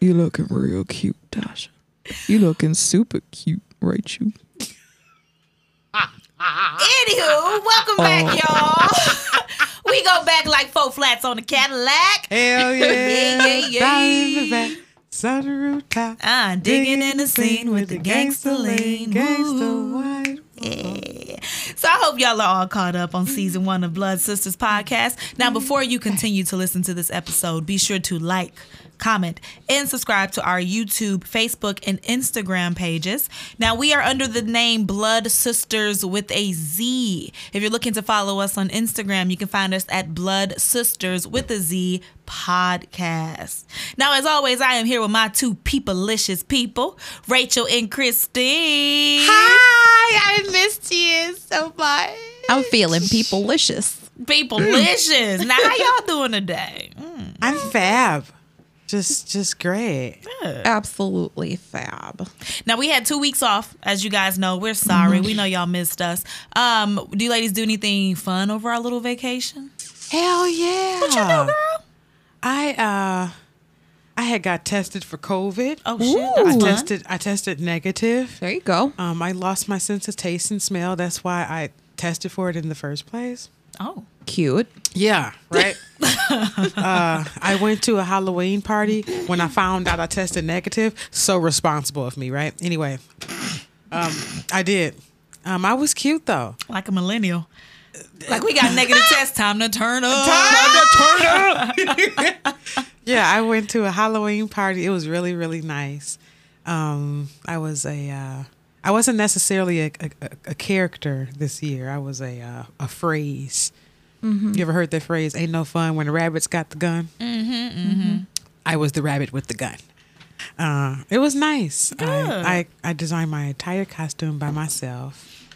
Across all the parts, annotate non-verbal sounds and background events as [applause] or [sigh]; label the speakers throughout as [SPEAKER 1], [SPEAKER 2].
[SPEAKER 1] You looking real cute, Tasha. You looking super cute, right? You.
[SPEAKER 2] Anywho, welcome back, y'all. [laughs] we go back like four flats on the Cadillac.
[SPEAKER 3] Hell [laughs] yeah.
[SPEAKER 2] Yeah, yeah, yeah.
[SPEAKER 3] the back, sun rooftop.
[SPEAKER 2] Ah, digging in the scene with the gangster lean.
[SPEAKER 3] Gangsta
[SPEAKER 2] Woo.
[SPEAKER 3] white.
[SPEAKER 2] Yeah. So I hope y'all are all caught up on season one of Blood Sisterz podcast. Now, before you continue to listen to this episode, be sure to like, comment, and subscribe to our YouTube, Facebook, and Instagram pages. Now, we are under the name Blood Sisters with a Z. If you're looking to follow us on Instagram, you can find us at Blood Sisters with a Z podcast. Now, as always, I am here with my two peopleicious people, Rachel and Christine.
[SPEAKER 3] Hi, I missed you so much.
[SPEAKER 1] I'm feeling peopleicious.
[SPEAKER 2] Peopleicious. now, how y'all doing today? Mm.
[SPEAKER 3] I'm fab. Just, just great.
[SPEAKER 1] Absolutely fab.
[SPEAKER 2] Now we had two weeks off, as you guys know. We're sorry. We know y'all missed us. Um, do you ladies do anything fun over our little vacation?
[SPEAKER 3] Hell yeah.
[SPEAKER 2] What you do, girl?
[SPEAKER 3] I uh, I had got tested for COVID.
[SPEAKER 2] Oh shit,
[SPEAKER 1] Ooh.
[SPEAKER 3] I tested. I tested negative.
[SPEAKER 1] There you go.
[SPEAKER 3] Um, I lost my sense of taste and smell. That's why I tested for it in the first place.
[SPEAKER 2] Oh,
[SPEAKER 1] Cute.
[SPEAKER 3] Yeah, right. [laughs] uh, I went to a Halloween party when I found out I tested negative. So responsible of me, right? Anyway, um, I did. Um, I was cute though.
[SPEAKER 2] like a millennial. Like we got negative test. Time to turn up. Time to turn up. [laughs]
[SPEAKER 3] yeah, I went to a Halloween party. It was really, really nice. Um, I was a, uh, I wasn't necessarily a, a, a- a character this year. I was a, uh, a phrase. You ever heard that phrase? Ain't no fun when the rabbits got the gun. Mm-hmm, mm-hmm. I was the rabbit with the gun. Uh, it was nice. I, I I designed my entire costume by myself.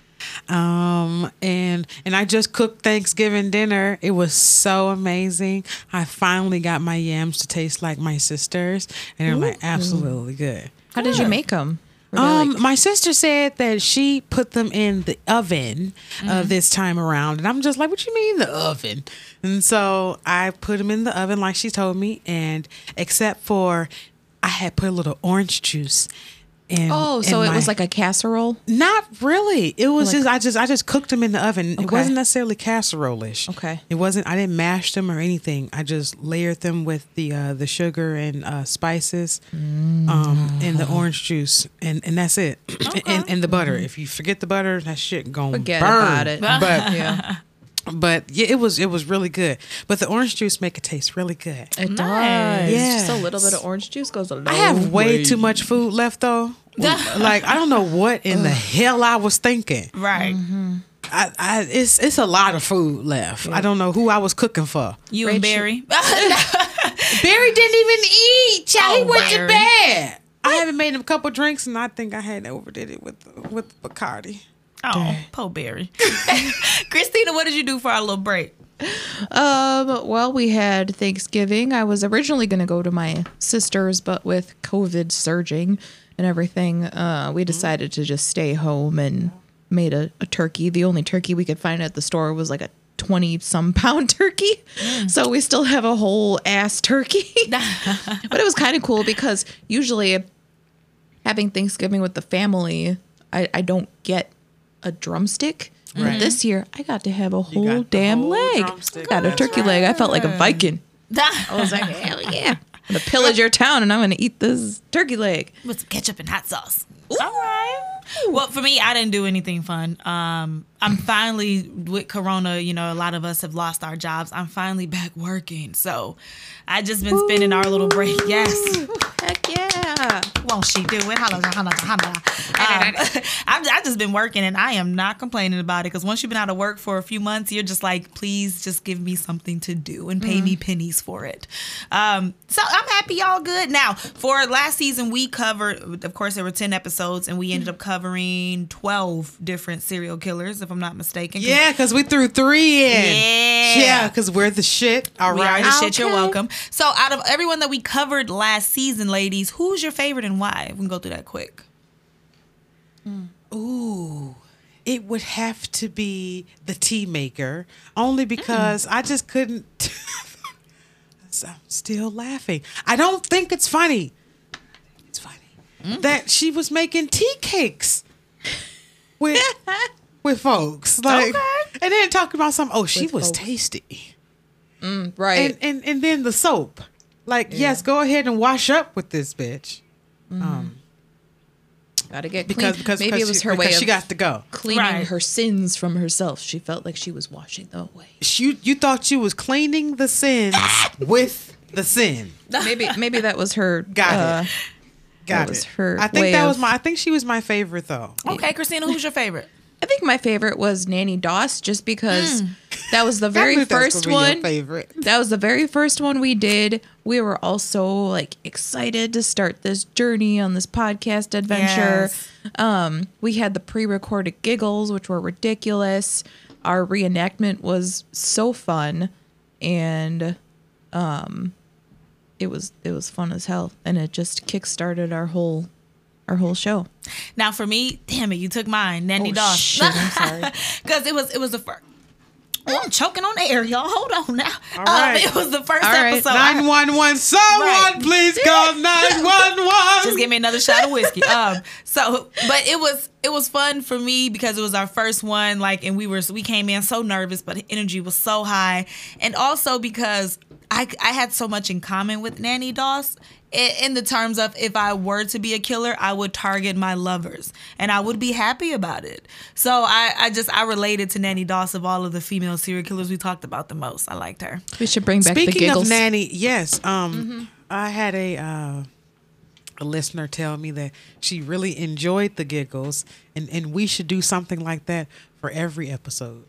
[SPEAKER 3] Um and and I just cooked Thanksgiving dinner. It was so amazing. I finally got my yams to taste like my sisters, and they're like absolutely good.
[SPEAKER 1] How did you make them?
[SPEAKER 3] Um, my sister said that she put them in the oven uh, this time around, and I'm just like, "What you mean the oven?" And so I put them in the oven like she told me, and except for I had put a little orange juice. In,
[SPEAKER 1] oh, so it was like a casserole.
[SPEAKER 3] not really. It was
[SPEAKER 1] Like-
[SPEAKER 3] just I just I just cooked them in the oven. It wasn't necessarily casserole-ish.
[SPEAKER 1] Okay.
[SPEAKER 3] It wasn't. I didn't mash them or anything. I just layered them with the uh, the sugar and uh, spices, um, and the orange juice, and and that's it. [clears throat] and, and the butter. If you forget the butter, that shit gonna
[SPEAKER 1] Forget
[SPEAKER 3] burn.
[SPEAKER 1] about it.
[SPEAKER 3] But [laughs]
[SPEAKER 1] Yeah,
[SPEAKER 3] but yeah, it was it was really good. But the orange juice make it taste really good.
[SPEAKER 1] it
[SPEAKER 2] Nice.
[SPEAKER 1] does. Just a little bit of orange juice goes a long
[SPEAKER 3] I have way
[SPEAKER 1] way.
[SPEAKER 3] too much food left though. [laughs] like I don't know what in the hell I was thinking.
[SPEAKER 2] Right. Mm-hmm.
[SPEAKER 3] I, I it's it's a lot of food left. I don't know who I was cooking for.
[SPEAKER 2] You and Barry. [laughs]
[SPEAKER 3] Barry didn't even eat. Child, he
[SPEAKER 2] Oh,
[SPEAKER 3] went to
[SPEAKER 2] Barry.
[SPEAKER 3] bed. I haven't made him a couple drinks, and I think I had overdid it with with Bacardi.
[SPEAKER 2] Oh, poor Barry. [laughs] Christina, what did you do for our little break?
[SPEAKER 1] Um, well, we had Thanksgiving. I was originally going to go to my sister's, but with COVID surging and everything, uh, we decided to just stay home and made a, a turkey. The only turkey we could find at the store was like a 20 some pound [laughs] turkey. So we still have a whole ass turkey. [laughs] but it was kind of cool because usually having Thanksgiving with the family, I, I don't get a drumstick. But
[SPEAKER 3] Right.
[SPEAKER 1] this year, I got to have a whole
[SPEAKER 3] got the
[SPEAKER 1] damn
[SPEAKER 3] whole
[SPEAKER 1] leg.
[SPEAKER 3] drumstick.
[SPEAKER 1] Got a
[SPEAKER 3] That's
[SPEAKER 1] turkey leg. I felt like a Viking. [laughs] I was like, [laughs] hell yeah. I'm going to pillage your town and I'm going to eat this turkey leg.
[SPEAKER 2] With some ketchup and hot sauce. All right. Well, for me, I didn't do anything fun. Um, I'm finally with Corona. You know, a lot of us have lost our jobs. I'm finally back working, so I just been spending our little break. Yes,
[SPEAKER 1] Heck yeah.
[SPEAKER 2] won't she do it? Holla, holla, holla. Um, I've, I've just been working, and I am not complaining about it. Because once you've been out of work for a few months, you're just like, please, just give me something to do and pay me pennies for it. Um, so I'm happy y'all good. Now, for last season, we covered, of course, there were ten episodes, and we ended up covering twelve different serial killers, if I'm not mistaken. 'Cause
[SPEAKER 3] Yeah, because we threw three in.
[SPEAKER 2] Yeah.
[SPEAKER 3] Yeah, because we're the shit. All
[SPEAKER 2] We are
[SPEAKER 3] right.
[SPEAKER 2] the shit. You're welcome. So, out of everyone that we covered last season, ladies, who's your favorite and why? We can go through that quick.
[SPEAKER 3] Ooh, it would have to be the tea maker, only because I just couldn't. [laughs] I'm still laughing. I don't think it's funny. Mm. that she was making tea cakes with [laughs] with folks. Like
[SPEAKER 2] Okay.
[SPEAKER 3] and then talking about some oh, she
[SPEAKER 1] With
[SPEAKER 3] was
[SPEAKER 1] folks.
[SPEAKER 3] tasty.
[SPEAKER 1] Right.
[SPEAKER 3] And and and then the soap. Like, yes, go ahead and wash up with this bitch. Um
[SPEAKER 1] Gotta get
[SPEAKER 3] because
[SPEAKER 1] clean.
[SPEAKER 3] because
[SPEAKER 1] maybe
[SPEAKER 3] because
[SPEAKER 1] it was
[SPEAKER 3] she,
[SPEAKER 1] her way of
[SPEAKER 3] she got to go.
[SPEAKER 1] cleaning
[SPEAKER 2] Right.
[SPEAKER 1] her sins from herself. She felt like she was washing them away.
[SPEAKER 3] You you thought you was cleaning the sins [laughs] with the sin.
[SPEAKER 1] Maybe maybe that was her. [laughs]
[SPEAKER 3] Got it.
[SPEAKER 1] uh,
[SPEAKER 3] Got
[SPEAKER 1] was
[SPEAKER 3] it.
[SPEAKER 1] her
[SPEAKER 3] I think
[SPEAKER 1] way
[SPEAKER 3] that was my I think she was my favorite though.
[SPEAKER 2] Okay, Christina, who's your favorite?
[SPEAKER 1] I think my favorite was Nanny Doss, just because
[SPEAKER 2] Hmm.
[SPEAKER 1] that was the [laughs] very
[SPEAKER 3] knew that was
[SPEAKER 1] first
[SPEAKER 3] gonna be your
[SPEAKER 1] one.
[SPEAKER 3] favorite.
[SPEAKER 1] That was the very first one we did. We were all so like excited to start this journey on this podcast adventure.
[SPEAKER 2] Yes.
[SPEAKER 1] Um, we had the pre-recorded giggles, which were ridiculous. Our reenactment was so fun, and um, it was it was fun as hell, and it just kickstarted our whole our whole show.
[SPEAKER 2] Now for me, damn it, you took mine, Nanny
[SPEAKER 1] Oh,
[SPEAKER 2] Doss.
[SPEAKER 1] shit, I'm sorry. [laughs]
[SPEAKER 2] Because it was it was the first. Oh, I'm choking on air, y'all. Hold on now.
[SPEAKER 3] All right.
[SPEAKER 2] Um, it was the first
[SPEAKER 1] All right.
[SPEAKER 2] episode. I-
[SPEAKER 3] Nine one one. Someone
[SPEAKER 2] Right.
[SPEAKER 3] please call nine one
[SPEAKER 2] just give me another shot of whiskey. [laughs] Um, so, but it was it was fun for me because it was our first one. Like, and we were we came in so nervous, but the energy was so high, and also because I I had so much in common with Nanny Doss. i- In the terms of if I were to be a killer, I would target my lovers, and I would be happy about it. So I, I just I related to Nanny Doss of all of the female serial killers we talked about the most. I liked her.
[SPEAKER 1] We should bring back the
[SPEAKER 3] Speaking
[SPEAKER 1] giggles.
[SPEAKER 3] of nanny, yes. Um,
[SPEAKER 2] Mm-hmm.
[SPEAKER 3] I had a uh, a listener tell me that she really enjoyed the giggles, and and we should do something like that for every episode.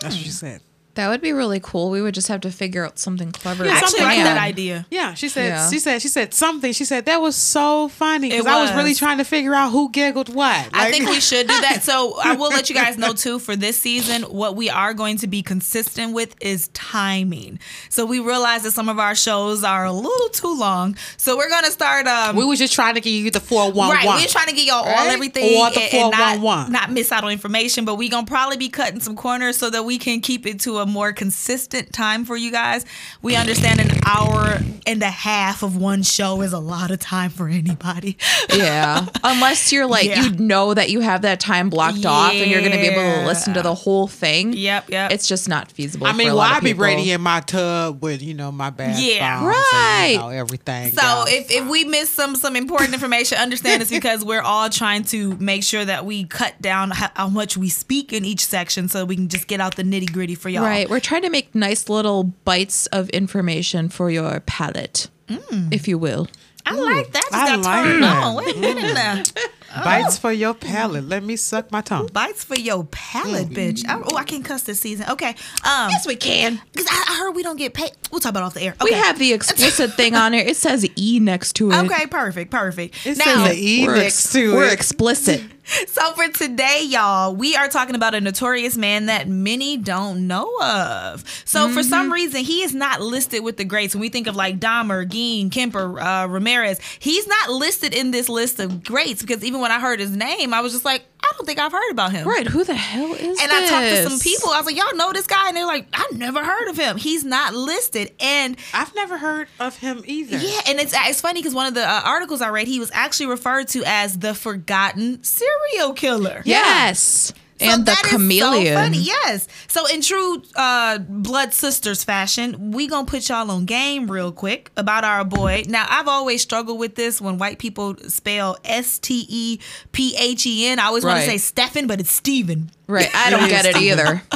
[SPEAKER 3] That's what she said.
[SPEAKER 1] That would be really cool. We would just have to figure out something clever.
[SPEAKER 3] Yeah,
[SPEAKER 2] actually
[SPEAKER 3] something
[SPEAKER 2] like
[SPEAKER 1] plan.
[SPEAKER 2] that idea.
[SPEAKER 3] Yeah, she said.
[SPEAKER 1] Yeah.
[SPEAKER 3] She said. She said something. She said that was so funny because I was really trying to figure out who giggled what.
[SPEAKER 2] I think we should do that. [laughs] So I will let you guys know too for this season, what we are going to be consistent with is timing. So we realize that some of our shows are a little too long. So we're gonna start um
[SPEAKER 3] we were just trying to give you the four one
[SPEAKER 2] Right,
[SPEAKER 3] one.
[SPEAKER 2] we're trying to get y'all all
[SPEAKER 3] Right?
[SPEAKER 2] everything
[SPEAKER 3] Or the
[SPEAKER 2] and, and not,
[SPEAKER 3] 411.
[SPEAKER 2] not miss out on information, but we're gonna probably be cutting some corners so that we can keep it to a more consistent time for you guys. We understand an hour and a half of one show is a lot of time for anybody. [laughs]
[SPEAKER 1] Yeah. Unless you're like,
[SPEAKER 2] Yeah.
[SPEAKER 1] you know that you have that time blocked off and you're going to be able to listen to the whole thing.
[SPEAKER 2] Yep, yep.
[SPEAKER 1] It's just not feasible.
[SPEAKER 3] I
[SPEAKER 1] for
[SPEAKER 3] mean,
[SPEAKER 1] a
[SPEAKER 3] well,
[SPEAKER 1] lot
[SPEAKER 3] I
[SPEAKER 1] of
[SPEAKER 3] be
[SPEAKER 1] people.
[SPEAKER 3] ready in my tub with you know my bath.
[SPEAKER 2] Yeah.
[SPEAKER 3] bombs and,
[SPEAKER 1] Right.
[SPEAKER 3] you know, everything.
[SPEAKER 2] So
[SPEAKER 3] goes.
[SPEAKER 2] if, if we miss some some important information, understand it's [laughs] because we're all trying to make sure that we cut down how, how much we speak in each section, so we can just get out the nitty gritty for y'all.
[SPEAKER 1] Right. We're trying to make nice little bites of information for your palate, mm. if you will.
[SPEAKER 2] I like that. Just
[SPEAKER 3] I
[SPEAKER 2] got
[SPEAKER 3] like
[SPEAKER 2] turned
[SPEAKER 3] that.
[SPEAKER 2] on. Wait a minute now. [laughs]
[SPEAKER 3] bites for your palate. Let me suck my tongue.
[SPEAKER 2] Bites for your palate, bitch. I, oh, I can't cuss this season. Okay. Um,
[SPEAKER 1] Yes, we can.
[SPEAKER 2] because I, I heard we don't get paid. We'll talk about it off the air.
[SPEAKER 1] We have the explicit thing on it. It says E next to it.
[SPEAKER 2] Okay, perfect, perfect.
[SPEAKER 3] It
[SPEAKER 2] now,
[SPEAKER 3] says E next
[SPEAKER 1] ex-
[SPEAKER 3] to
[SPEAKER 1] We're
[SPEAKER 3] it.
[SPEAKER 1] explicit. [laughs]
[SPEAKER 2] So for today, y'all, we are talking about a notorious man that many don't know of. So for some reason, he is not listed with the greats. When we think of like Dahmer, Gein, Kemper, uh, Ramirez, he's not listed in this list of greats because even when I heard his name, I was just like, I don't think I've heard about him.
[SPEAKER 1] Right. Who the hell is this?
[SPEAKER 2] And I talked to some people. I was like, y'all know this guy? And they're like, I've never heard of him. He's not listed. And
[SPEAKER 3] I've never heard of him either.
[SPEAKER 2] yeah, and it's it's funny because one of the uh, articles I read, he was actually referred to as the forgotten serial killer.
[SPEAKER 1] Yes. And the
[SPEAKER 2] that is
[SPEAKER 1] chameleon.
[SPEAKER 2] so funny, yes. So in true uh, blood sisters fashion, we gonna put y'all on game real quick about our boy. Now I've always struggled with this when white people spell S T E P H E N. I always want to say Stephen, but it's Steven.
[SPEAKER 1] Right. I [laughs] don't get it either. [laughs]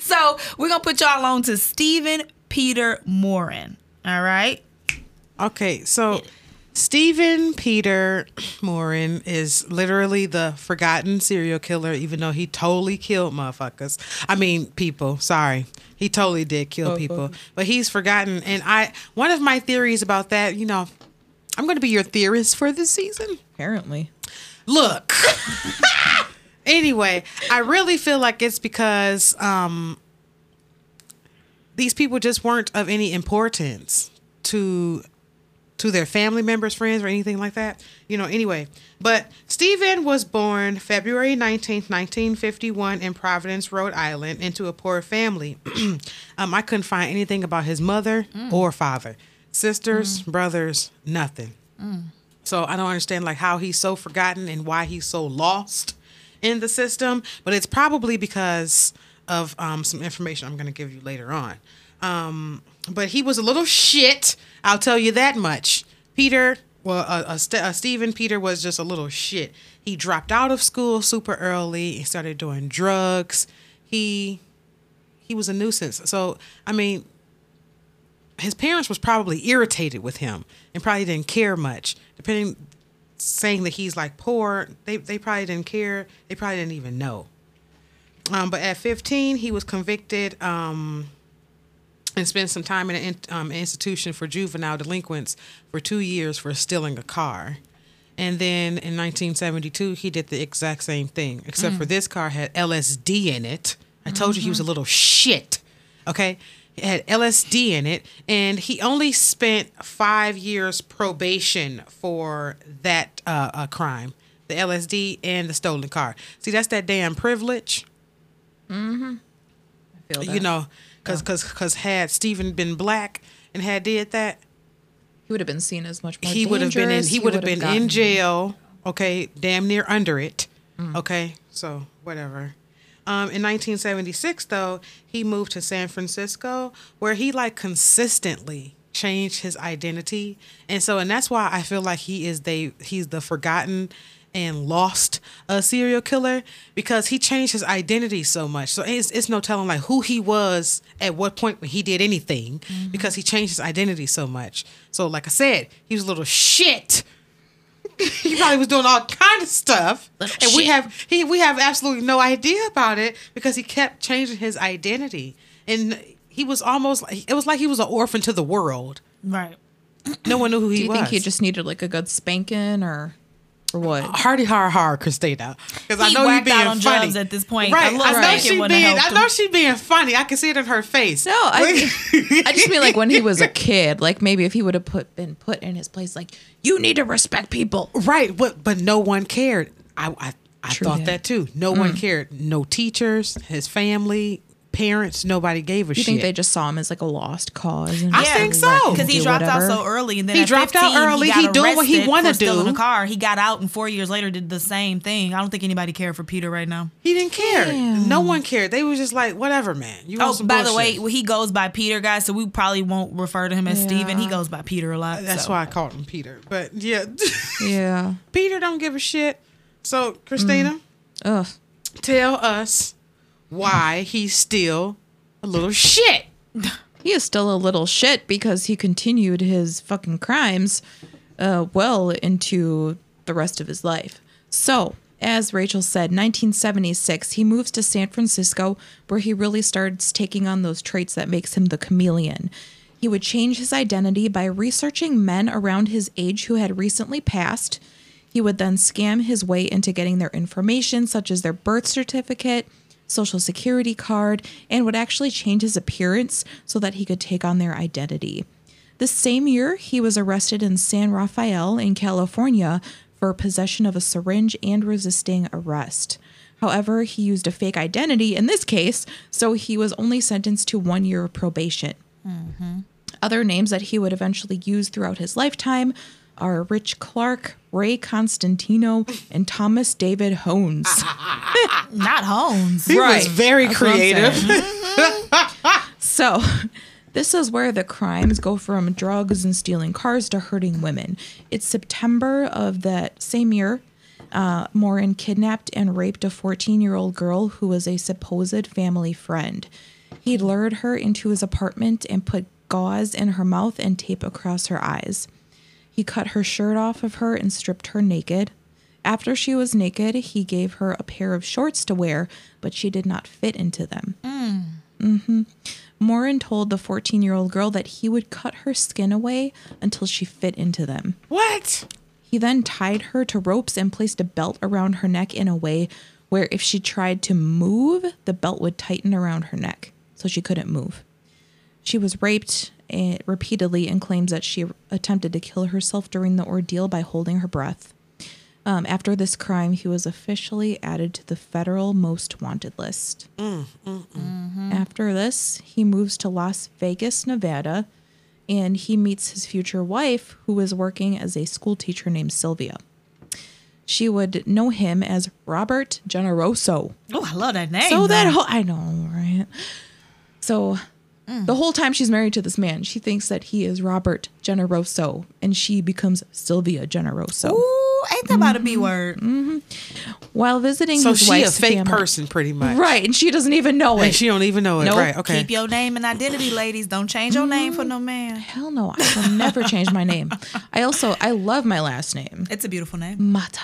[SPEAKER 2] So we're gonna put y'all on to Stephen Peter Morin. All right.
[SPEAKER 3] Okay, so Stephen Peter Morin is literally the forgotten serial killer, even though he totally killed motherfuckers. I mean, people. Sorry, he totally did kill people, but he's forgotten. And I, one of my theories about that, you know, I'm going to be your theorist for this season.
[SPEAKER 1] Apparently.
[SPEAKER 3] Look. [laughs] anyway, I really feel like it's because um, these people just weren't of any importance to to their family members, friends, or anything like that. You know, anyway. But Stephen was born February 19th, 1951 in Providence, Rhode Island, into a poor family. [clears throat] um, I couldn't find anything about his mother or father. Sisters, brothers, nothing. So I don't understand like how he's so forgotten and why he's so lost in the system. But it's probably because of um, some information I'm going to give you later on. Um, but he was a little shit. I'll tell you that much. Peter, well, uh, uh, St- uh, Stephen Peter was just a little shit. He dropped out of school super early. He started doing drugs. He he was a nuisance. So I mean, his parents was probably irritated with him and probably didn't care much. Depending, saying that he's like poor, they they probably didn't care. They probably didn't even know. Um, but at 15, he was convicted um, and spent some time in an um, institution for juvenile delinquents for two years for stealing a car. And then in 1972, he did the exact same thing, except for this car had LSD in it. I told you he was a little shit. Okay. It had LSD in it. And he only spent five years probation for that uh, uh, crime the LSD and the stolen car. See, that's that damn privilege
[SPEAKER 1] I feel
[SPEAKER 3] you know because because because had Stephen been black and had did that
[SPEAKER 1] he would have been seen as much more.
[SPEAKER 3] he would have been in he would have been
[SPEAKER 1] gotten-
[SPEAKER 3] in jail okay damn near under it
[SPEAKER 1] Mm.
[SPEAKER 3] okay so whatever um, in 1976 though he moved to san francisco where he like consistently changed his identity and so and that's why i feel like he is they he's the forgotten and lost a serial killer because he changed his identity so much so it's, it's no telling like who he was at what point when he did anything
[SPEAKER 1] Mm-hmm.
[SPEAKER 3] because he changed his identity so much so like i said he was a little shit [laughs] he probably was doing all kind of stuff,
[SPEAKER 1] Little
[SPEAKER 3] and we have he we have absolutely no idea about it because he kept changing his identity, and he was almost like it was like he was an orphan to the world.
[SPEAKER 2] Right.
[SPEAKER 3] No one knew who he was.
[SPEAKER 1] Do you
[SPEAKER 3] was.
[SPEAKER 1] think he just needed like a good spanking or, or what?
[SPEAKER 3] Hardy har har, Christina. Because I know you
[SPEAKER 2] whacked
[SPEAKER 3] being
[SPEAKER 2] out on
[SPEAKER 3] funny
[SPEAKER 2] drugs at this point.
[SPEAKER 3] Right,
[SPEAKER 2] A little
[SPEAKER 3] I know
[SPEAKER 2] spanking
[SPEAKER 3] she
[SPEAKER 2] wouldn't
[SPEAKER 3] being. I know
[SPEAKER 2] him.
[SPEAKER 3] she being funny. I can see it in her face.
[SPEAKER 1] No, I, [laughs] I just mean like when he was a kid. Like maybe if he would have put been put in his place, like you need to respect people.
[SPEAKER 3] Right, but but no one cared. I I, I
[SPEAKER 1] True
[SPEAKER 3] thought
[SPEAKER 1] that.
[SPEAKER 3] that too. No one mm. cared. No teachers, his family, parents. Nobody gave a
[SPEAKER 1] You
[SPEAKER 3] shit.
[SPEAKER 1] You think they just saw him as like a lost cause? And
[SPEAKER 3] I
[SPEAKER 1] just
[SPEAKER 3] think so.
[SPEAKER 2] Because he
[SPEAKER 1] do
[SPEAKER 2] dropped out so early, and then
[SPEAKER 3] He
[SPEAKER 2] at
[SPEAKER 3] dropped out early.
[SPEAKER 2] He,
[SPEAKER 3] He doing what he
[SPEAKER 2] arrested
[SPEAKER 3] wanna
[SPEAKER 2] for stealing
[SPEAKER 3] do.
[SPEAKER 2] a car. He got out, and four years later did the same thing. I don't think anybody cared for Peter right now.
[SPEAKER 3] He didn't care.
[SPEAKER 1] Damn.
[SPEAKER 3] No one cared. They were just like, whatever, man. You want
[SPEAKER 2] Oh,
[SPEAKER 3] some
[SPEAKER 2] by the way,
[SPEAKER 3] bullshit.
[SPEAKER 2] he goes by Peter, guys. So we probably won't refer to him as
[SPEAKER 1] Yeah.
[SPEAKER 2] Steven. He goes by Peter a lot.
[SPEAKER 3] that's
[SPEAKER 2] so.
[SPEAKER 3] why I called him Peter. But yeah, [laughs]
[SPEAKER 1] Yeah.
[SPEAKER 3] Peter don't give a shit. So Christina, mm.
[SPEAKER 1] Ugh.
[SPEAKER 3] tell us why he's still a little shit.
[SPEAKER 1] He is still a little shit because he continued his fucking crimes uh, well into the rest of his life. So, as Rachel said, 1976, he moves to San Francisco where he really starts taking on those traits that makes him the chameleon. He would change his identity by researching men around his age who had recently passed. He would then scam his way into getting their information, such as their birth certificate, social security card, and would actually change his appearance so that he could take on their identity. This same year, he was arrested in San Rafael in California for possession of a syringe and resisting arrest. However, he used a fake identity in this case, so he was only sentenced to one year of probation. Mm-hmm. Other names that he would eventually use throughout his lifetime are Rich Clark, Ray Constantino, and Thomas David Hones. [laughs]
[SPEAKER 2] Not Hones.
[SPEAKER 3] He
[SPEAKER 1] Right.
[SPEAKER 3] was very
[SPEAKER 1] That's
[SPEAKER 3] creative. [laughs] [laughs]
[SPEAKER 1] So, this is where the crimes go from drugs and stealing cars to hurting women. It's September of that same year. Uh, Morin kidnapped and raped a 14 year old girl who was a supposed family friend. He lured her into his apartment and put gauze in her mouth and tape across her eyes. He cut her shirt off of her and stripped her naked. After she was naked, he gave her a pair of shorts to wear, but she did not fit into them. Mm-hmm. Morin told the 14 year old girl that he would cut her skin away until she fit into them.
[SPEAKER 3] what?
[SPEAKER 1] He then tied her to ropes and placed a belt around her neck in a way where if she tried to move, the belt would tighten around her neck so she couldn't move. She was raped repeatedly and claims that she attempted to kill herself during the ordeal by holding her breath. Um, after this crime, he was officially added to the federal most wanted list. Mm, mm, mm. Mm-hmm. After this, he moves to Las Vegas, Nevada, and he meets his future wife, who is working as a school teacher named Sylvia. She would know him as Robert Generoso.
[SPEAKER 2] Oh, I love that name.
[SPEAKER 1] So that whole I know, right? So the whole time she's married to this man, she thinks that he is Robert Generoso, and she becomes Sylvia Generoso.
[SPEAKER 2] Ooh, ain't that about a
[SPEAKER 1] Mm-hmm.
[SPEAKER 2] B word?
[SPEAKER 1] While visiting
[SPEAKER 3] So
[SPEAKER 1] his
[SPEAKER 3] she a fake
[SPEAKER 1] family-
[SPEAKER 3] person, pretty much.
[SPEAKER 1] right? And she doesn't even know
[SPEAKER 3] And
[SPEAKER 1] it.
[SPEAKER 3] she don't even know it.
[SPEAKER 1] Nope.
[SPEAKER 3] Right. Okay.
[SPEAKER 2] Keep your name and identity, ladies. Don't change your name for no man.
[SPEAKER 1] Hell no, I will never change my name. I also I love my last name,
[SPEAKER 2] It's a beautiful name.
[SPEAKER 1] Mata.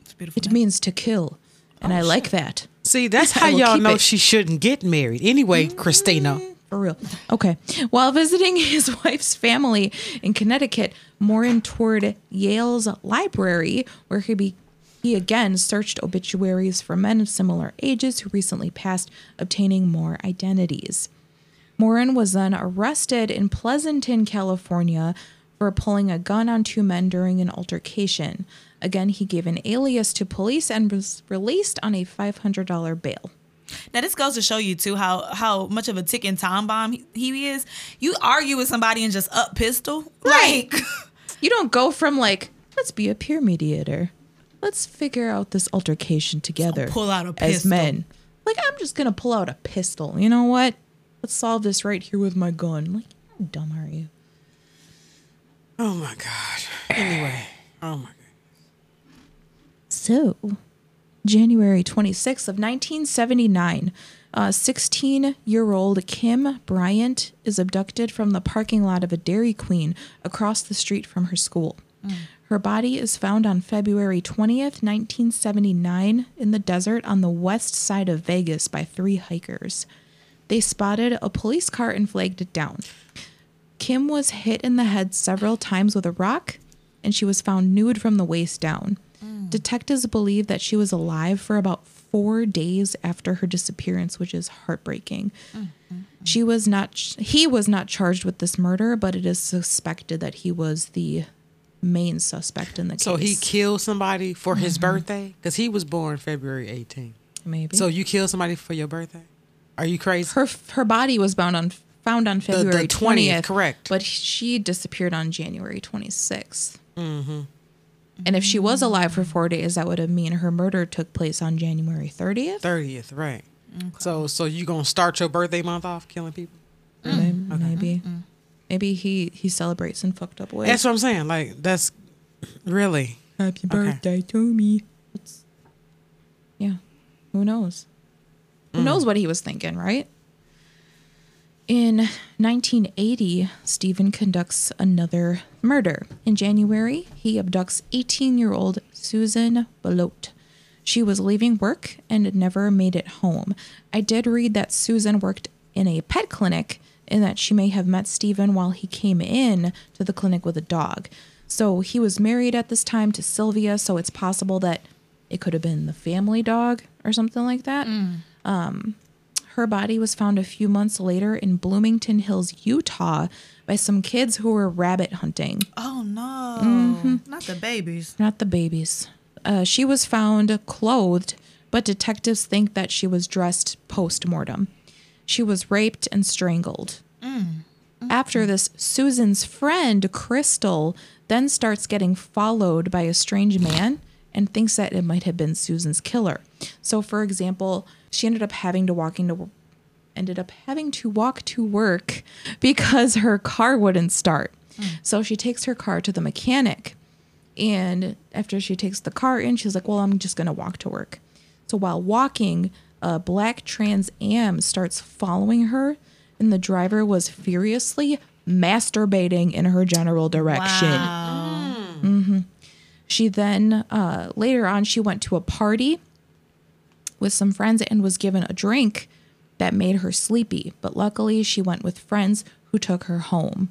[SPEAKER 2] It's a beautiful
[SPEAKER 1] It
[SPEAKER 2] name.
[SPEAKER 1] means to kill, and I like that.
[SPEAKER 3] See, that's [laughs] how y'all know
[SPEAKER 1] it.
[SPEAKER 3] she shouldn't get married. Anyway, Christina.
[SPEAKER 1] For real. Okay. While visiting [laughs] his wife's family in Connecticut, Morin toured Yale's library, where he be, he again searched obituaries for men of similar ages who recently passed, obtaining more identities. Morin was then arrested in Pleasanton, California, for pulling a gun on two men during an altercation. Again, he gave an alias to police and was released on a $500 bail.
[SPEAKER 2] Now this goes to show you too how how much of a ticking time bomb he, he is. You argue with somebody and just up pistol,
[SPEAKER 1] Right.
[SPEAKER 2] Like, [laughs]
[SPEAKER 1] You don't go from like, let's be a peer mediator. Let's figure out this altercation together.
[SPEAKER 2] pull out a
[SPEAKER 1] as
[SPEAKER 2] pistol.
[SPEAKER 1] men. Like, I'm just gonna pull out a pistol. You know what? Let's solve this right here with my gun. Like, how dumb are you?
[SPEAKER 3] Oh my God. Anyway. Oh my God.
[SPEAKER 1] So, January 26th of 1979, 16-year-old uh, Kim Bryant is abducted from the parking lot of a Dairy Queen across the street from her school. Mm. Her body is found on February 20th, 1979, in the desert on the west side of Vegas by three hikers. They spotted a police car and flagged it down. Kim was hit in the head several times with a rock, and she was found nude from the waist down. Detectives believe that she was alive for about four days after her disappearance, which is heartbreaking. She was not. He was not charged with this murder, but it is suspected that he was the main suspect in the case.
[SPEAKER 3] So he killed somebody for
[SPEAKER 1] Mm-hmm.
[SPEAKER 3] his birthday? Because he was born February 18th.
[SPEAKER 1] maybe.
[SPEAKER 3] So you killed somebody for your birthday? Are you crazy?
[SPEAKER 1] her her body was bound on found on
[SPEAKER 3] the
[SPEAKER 1] February
[SPEAKER 3] 20th,
[SPEAKER 1] twentieth,
[SPEAKER 3] correct.
[SPEAKER 1] But she disappeared on January 26th. Mm-hmm. And if she was alive for four days, that would have mean her murder took place on January thirtieth.
[SPEAKER 3] 30th, right. So so you going to start your birthday month off killing people? Mm.
[SPEAKER 1] Maybe, mm. maybe, mm-hmm. mm. maybe he he celebrates in fucked up ways.
[SPEAKER 3] That's what I'm saying. Like, that's really.
[SPEAKER 1] Happy
[SPEAKER 3] Okay.
[SPEAKER 1] birthday to me. It's, yeah, who knows? Who knows what he was thinking, right? In 1980, Stephen conducts another murder. In January, he abducts 18 year old Susan Belote. She was leaving work and never made it home. I did read that Susan worked in a pet clinic and that she may have met Stephen while he came in to the clinic with a dog. So he was married at this time to Sylvia, so it's possible that it could have been the family dog or something like that. Um, her body was found a few months later in Bloomington Hills, Utah, by some kids who were rabbit hunting.
[SPEAKER 2] oh no,
[SPEAKER 1] Mm-hmm.
[SPEAKER 2] not the babies.
[SPEAKER 1] Not the babies. Uh, she was found clothed, but detectives think that she was dressed post mortem. She was raped and strangled. After this, Susan's friend, Crystal, then starts getting followed by a strange man and thinks that it might have been Susan's killer. So, for example, she ended up having to walk into ended up having to walk to work [laughs] because her car wouldn't start. So she takes her car to the mechanic. And after she takes the car in, she's like, Well, I'm just going to walk to work. So while walking, a black Trans Am starts following her, and the driver was furiously masturbating in her general direction.
[SPEAKER 2] Wow. Mm-hmm.
[SPEAKER 1] She then, uh, later on, she went to a party with some friends and was given a drink that made her sleepy. But luckily, she went with friends who took her home.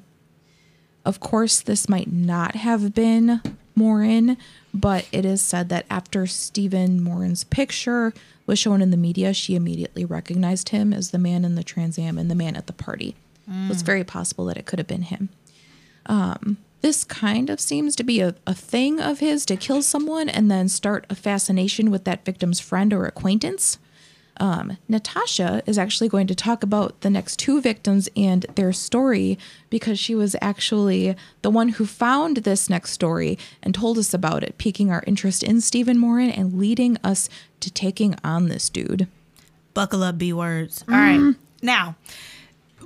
[SPEAKER 1] Of course, this might not have been Morin, but it is said that after Stephen Morin's picture was shown in the media, she immediately recognized him as the man in the Trans Am and the man at the party. So it's mm. very possible that it could have been him um, this kind of seems to be a, a thing of his to kill someone and then start a fascination with that victim's friend or acquaintance. Um, Natasha is actually going to talk about the next two victims and their story because she was actually the one who found this next story and told us about it, piquing our interest in Stephen Morin and leading us to taking on this dude.
[SPEAKER 2] Buckle up, B words. All right. Now,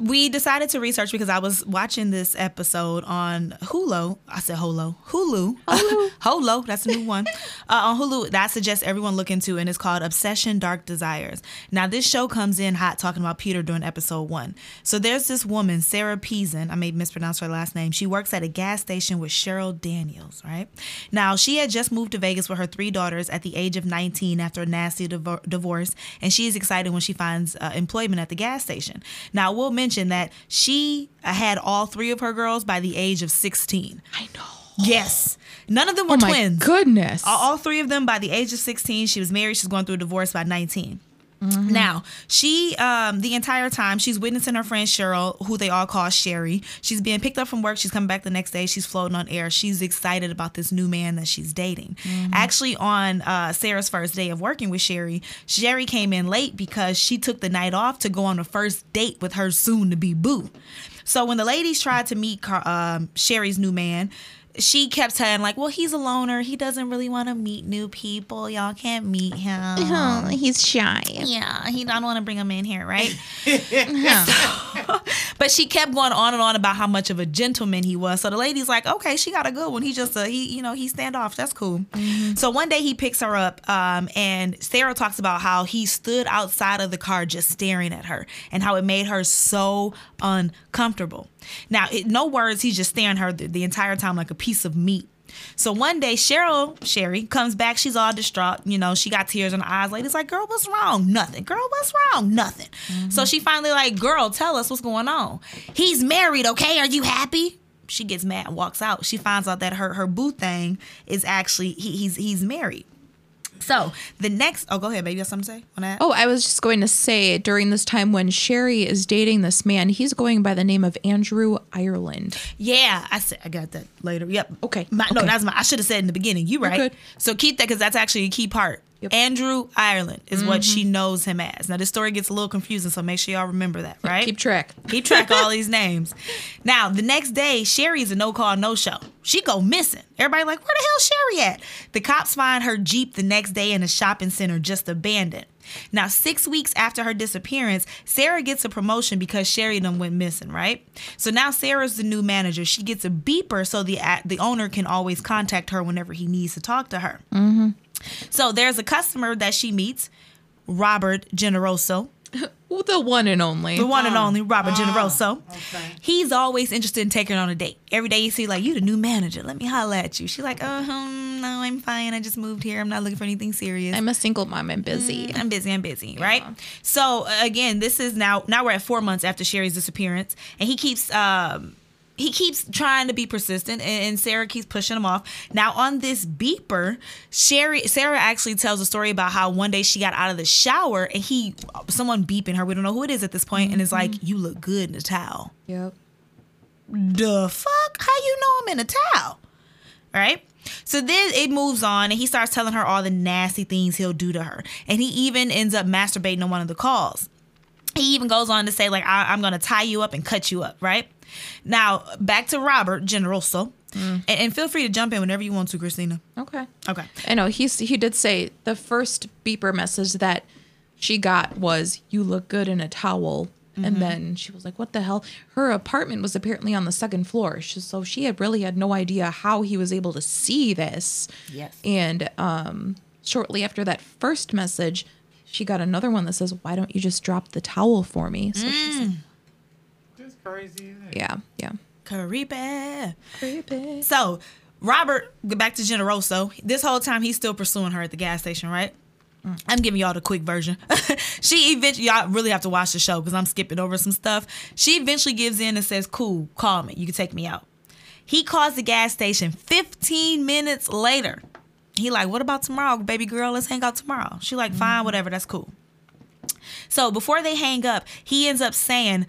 [SPEAKER 2] we decided to research because I was watching this episode on Hulu. I said Hulu. Hulu. Hulu. [laughs] Hulu. That's a new one. Uh, on Hulu, that I suggest everyone look into, and it's called Obsession Dark Desires. Now, this show comes in hot talking about Peter during episode one. So there's this woman, Sarah Peason. I may mispronounce her last name. She works at a gas station with Cheryl Daniels, right? Now, she had just moved to Vegas with her three daughters at the age of 19 after a nasty divo- divorce, and she is excited when she finds uh, employment at the gas station. Now, we'll mention that she had all three of her girls by the age of 16.
[SPEAKER 1] I know.
[SPEAKER 2] Yes. None of them oh were
[SPEAKER 1] Oh my
[SPEAKER 2] twins.
[SPEAKER 1] goodness.
[SPEAKER 2] All, all three of them by the age of 16. She was married. She's going through a divorce by 19. Now, she, um, the entire time, she's witnessing her friend Cheryl, who they all call Sherry. She's being picked up from work. She's coming back the next day. She's floating on air. She's excited about this new man that she's dating. Actually, on uh, Sarah's first day of working with Sherry, Sherry came in late because she took the night off to go on a first date with her soon to be boo. So when the ladies tried to meet Car- um, Sherry's new man, she kept saying like, "Well, he's a loner. He doesn't really want to meet new people. Y'all can't meet him. [laughs]
[SPEAKER 1] Oh, he's shy.
[SPEAKER 2] Yeah, he don't want to bring him in here, right?" [laughs] [laughs] but she kept going on and on about how much of a gentleman he was. So the lady's like, "Okay, she got a good one. He just uh, he you know he stand off. That's cool." So one day he picks her up, um, and Sarah talks about how he stood outside of the car just staring at her, and how it made her so uncomfortable. Now, it, no words. He's just staring at her the, the entire time like a piece of meat. So one day, Cheryl, Sherry, comes back. She's all distraught. You know, she got tears in her eyes. Lady's like, girl, what's wrong? Nothing. Girl, what's wrong? Nothing. Mm-hmm. So she finally like, girl, tell us what's going on. He's married, okay? Are you happy? She gets mad and walks out. She finds out that her her boo thing is actually he, he's he's married. So the next, oh, go ahead, baby. You got something to say on that?
[SPEAKER 1] Oh, I was just going to say during this time when Sherry is dating this man, he's going by the name of Andrew Ireland.
[SPEAKER 2] Yeah, I said I got that later. Yep.
[SPEAKER 1] Okay,
[SPEAKER 2] My, No,
[SPEAKER 1] okay.
[SPEAKER 2] that's my. I should have said in the beginning. You right. So keep that because that's actually a key part.
[SPEAKER 1] Yep. Mm-hmm.
[SPEAKER 2] Andrew Ireland is what she knows him as. Now this story gets a little confusing, so make sure y'all remember that, right?
[SPEAKER 1] Keep track.
[SPEAKER 2] Keep track of all [laughs] these names. Now, the next day, Sherry's a no call, no show. She go missing. Everybody like, where the hell Sherry at? The cops find her Jeep the next day in a shopping center just abandoned. Now, six weeks after her disappearance, Sarah gets a promotion because Sherry done went missing, right? So now Sarah's the new manager. She gets a beeper so the the owner can always contact her whenever he needs to talk to her. So there's a customer that she meets, Robert Generoso. [laughs]
[SPEAKER 1] The one and only.
[SPEAKER 2] The one and only Robert
[SPEAKER 3] Ah,
[SPEAKER 2] Generoso.
[SPEAKER 3] okay.
[SPEAKER 2] He's always interested in taking her on a date. Every day you see like you the new manager. Let me holla at you. She's like, oh, huh, no, I'm fine. I just moved here. I'm not looking for anything serious.
[SPEAKER 1] I'm a single mom. I'm busy.
[SPEAKER 2] I'm busy. I'm busy. Right. So again, this is now now we're at four months after Sherry's disappearance, and he keeps um he keeps trying to be persistent, and, and Sarah keeps pushing him off. Now on this beeper, Sherry Sarah actually tells a story about how one day she got out of the shower and he someone beeping her. We don't know who it is at this point, and it's like mm-hmm. you look good in a towel
[SPEAKER 1] Yep.
[SPEAKER 2] the fuck? How you know I'm in a towel? Right? So then it moves on and he starts telling her all the nasty things he'll do to her. And he even ends up masturbating on one of the calls. He even goes on to say, like, I- I'm going to tie you up and cut you up, right? Now, back to Robert Generoso. And-, and feel free to jump in whenever you want to, Christina.
[SPEAKER 1] Okay.
[SPEAKER 2] Okay.
[SPEAKER 1] I know he's he did say the first beeper message that she got was "You look good in a towel," and then she was like, "What the hell?" Her apartment was apparently on the second floor, she, so she had really had no idea how he was able to see this.
[SPEAKER 2] Yes.
[SPEAKER 1] And um, shortly after that first message, she got another one that says, "Why don't you just drop the towel for me?" So she's like,
[SPEAKER 3] That's crazy. Isn't it?
[SPEAKER 1] "Yeah, yeah."
[SPEAKER 2] Creepy.
[SPEAKER 1] Creepy.
[SPEAKER 2] So Robert, go back to Generoso. This whole time he's still pursuing her at the gas station, right? Mm. I'm giving y'all the quick version. [laughs] she eventually, y'all really have to watch the show because I'm skipping over some stuff. She eventually gives in and says, "Cool, call me. You can take me out." He calls the gas station 15 minutes later. He like, "What about tomorrow, baby girl? Let's hang out tomorrow." She like, "Fine, mm-hmm. whatever. That's cool." So before they hang up, he ends up saying,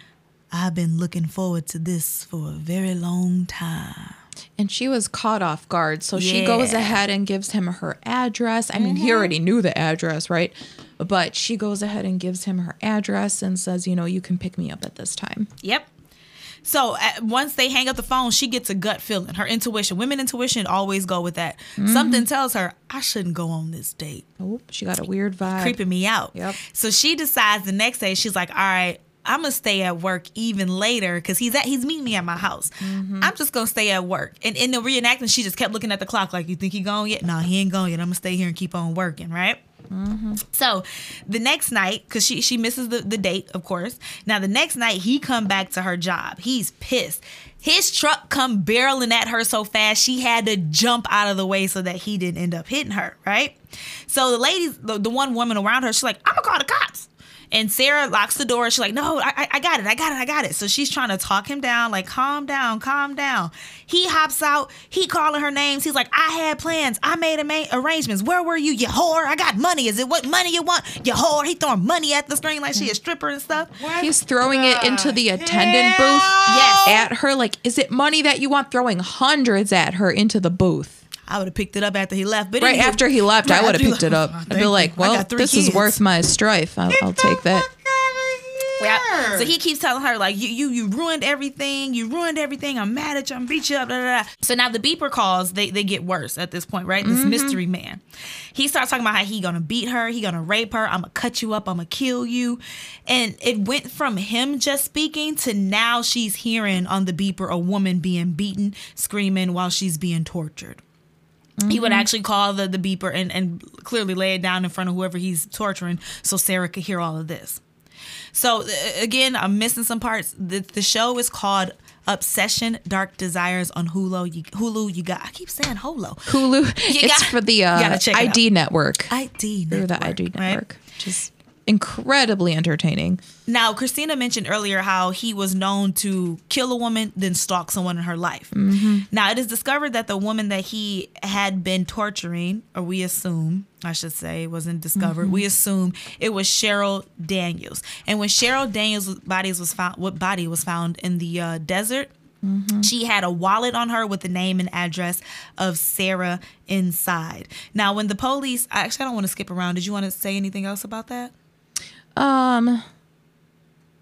[SPEAKER 2] I've been looking forward to this for a very long time.
[SPEAKER 1] And she was caught off guard. So she goes ahead and gives him her address. I mean, he mm-hmm. already knew the address, right? But she goes ahead and gives him her address and says, you know, you can pick me up at this time.
[SPEAKER 2] Yep. So uh, once they hang up the phone, she gets a gut feeling. Her intuition, women intuition, always go with that. Something tells her I shouldn't go on this date.
[SPEAKER 1] Oh, she got a weird vibe.
[SPEAKER 2] creeping me out.
[SPEAKER 1] Yep.
[SPEAKER 2] So she decides the next day she's like, all right. I'm gonna stay at work even later because he's at he's meeting me at my house. I'm just gonna stay at work. And in the reenactment, she just kept looking at the clock like, "You think he gone yet? No, he ain't gone yet. I'm gonna stay here and keep on working, right?" Mm-hmm. So the next night, because she she misses the, the date, of course. Now the next night he come back to her job. He's pissed. His truck come barreling at her so fast she had to jump out of the way so that he didn't end up hitting her, right? So the ladies, the, the one woman around her, she's like, I'm gonna call the cops. And Sarah locks the door. She's like, No, I, I- I got it. I got it. I got it. So she's trying to talk him down, like, calm down, calm down. He hops out. He calling her names. He's like, I had plans. I made ama- arrangements. Where were you, you whore? I got money. Is it what money you want? You whore. He throwing money at the screen like she a stripper and stuff.
[SPEAKER 1] He's throwing it into the attendant booth
[SPEAKER 2] Yes.
[SPEAKER 1] at her. Like, is it money that you want? Throwing hundreds at her into the booth.
[SPEAKER 2] I would have picked it up after he left. But
[SPEAKER 1] Right
[SPEAKER 2] anywho-
[SPEAKER 1] after he left, I would have
[SPEAKER 2] after he
[SPEAKER 1] picked it up.
[SPEAKER 2] left.
[SPEAKER 1] I'd be like, well,
[SPEAKER 2] got three
[SPEAKER 1] this is worth my strife. I'll, I'll take that.
[SPEAKER 2] Yeah. So he keeps telling her like you you you ruined everything. You ruined everything. I'm mad at you. I'm beat you up. Da, da, da. So now the beeper calls they they get worse at this point, right? This mm-hmm. mystery man. He starts talking about how he gonna beat her. He gonna rape her. I'm gonna cut you up. I'm gonna kill you. And it went from him just speaking to now she's hearing on the beeper a woman being beaten, screaming while she's being tortured. He would actually call the, the beeper and, and clearly lay it down in front of whoever he's torturing so Sarah could hear all of this. So uh, again, I'm missing some parts. The, the show is called Obsession Dark Desires on Hulu. You, Hulu, you got. I keep saying Hulu.
[SPEAKER 1] Hulu.
[SPEAKER 2] You
[SPEAKER 1] it's
[SPEAKER 2] got-
[SPEAKER 1] for the uh, ID network.
[SPEAKER 2] ID
[SPEAKER 1] Through the
[SPEAKER 2] network,
[SPEAKER 1] ID network, which is incredibly entertaining.
[SPEAKER 2] Now, Christina mentioned earlier how he was known to kill a woman, then stalk someone in her life. Mm-hmm. Now, it is discovered that the woman that he had been torturing, or we assume, I should say, wasn't discovered. Mm-hmm. We assume it was Cheryl Daniels. And when Cheryl Daniels' body was found, what body was found in the uh, desert? Mm-hmm. She had a wallet on her with the name and address of Sarah inside. Now, when the police, actually, I don't want to skip around. Did you want to say anything else about that?
[SPEAKER 1] Um,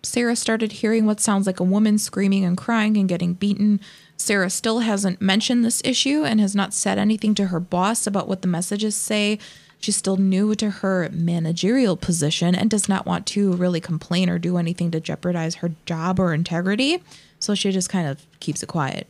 [SPEAKER 1] Sarah started hearing what sounds like a woman screaming and crying and getting beaten. Sarah still hasn't mentioned this issue and has not said anything to her boss about what the messages say. She's still new to her managerial position and does not want to really complain or do anything to jeopardize her job or integrity. So she just kind of keeps it quiet.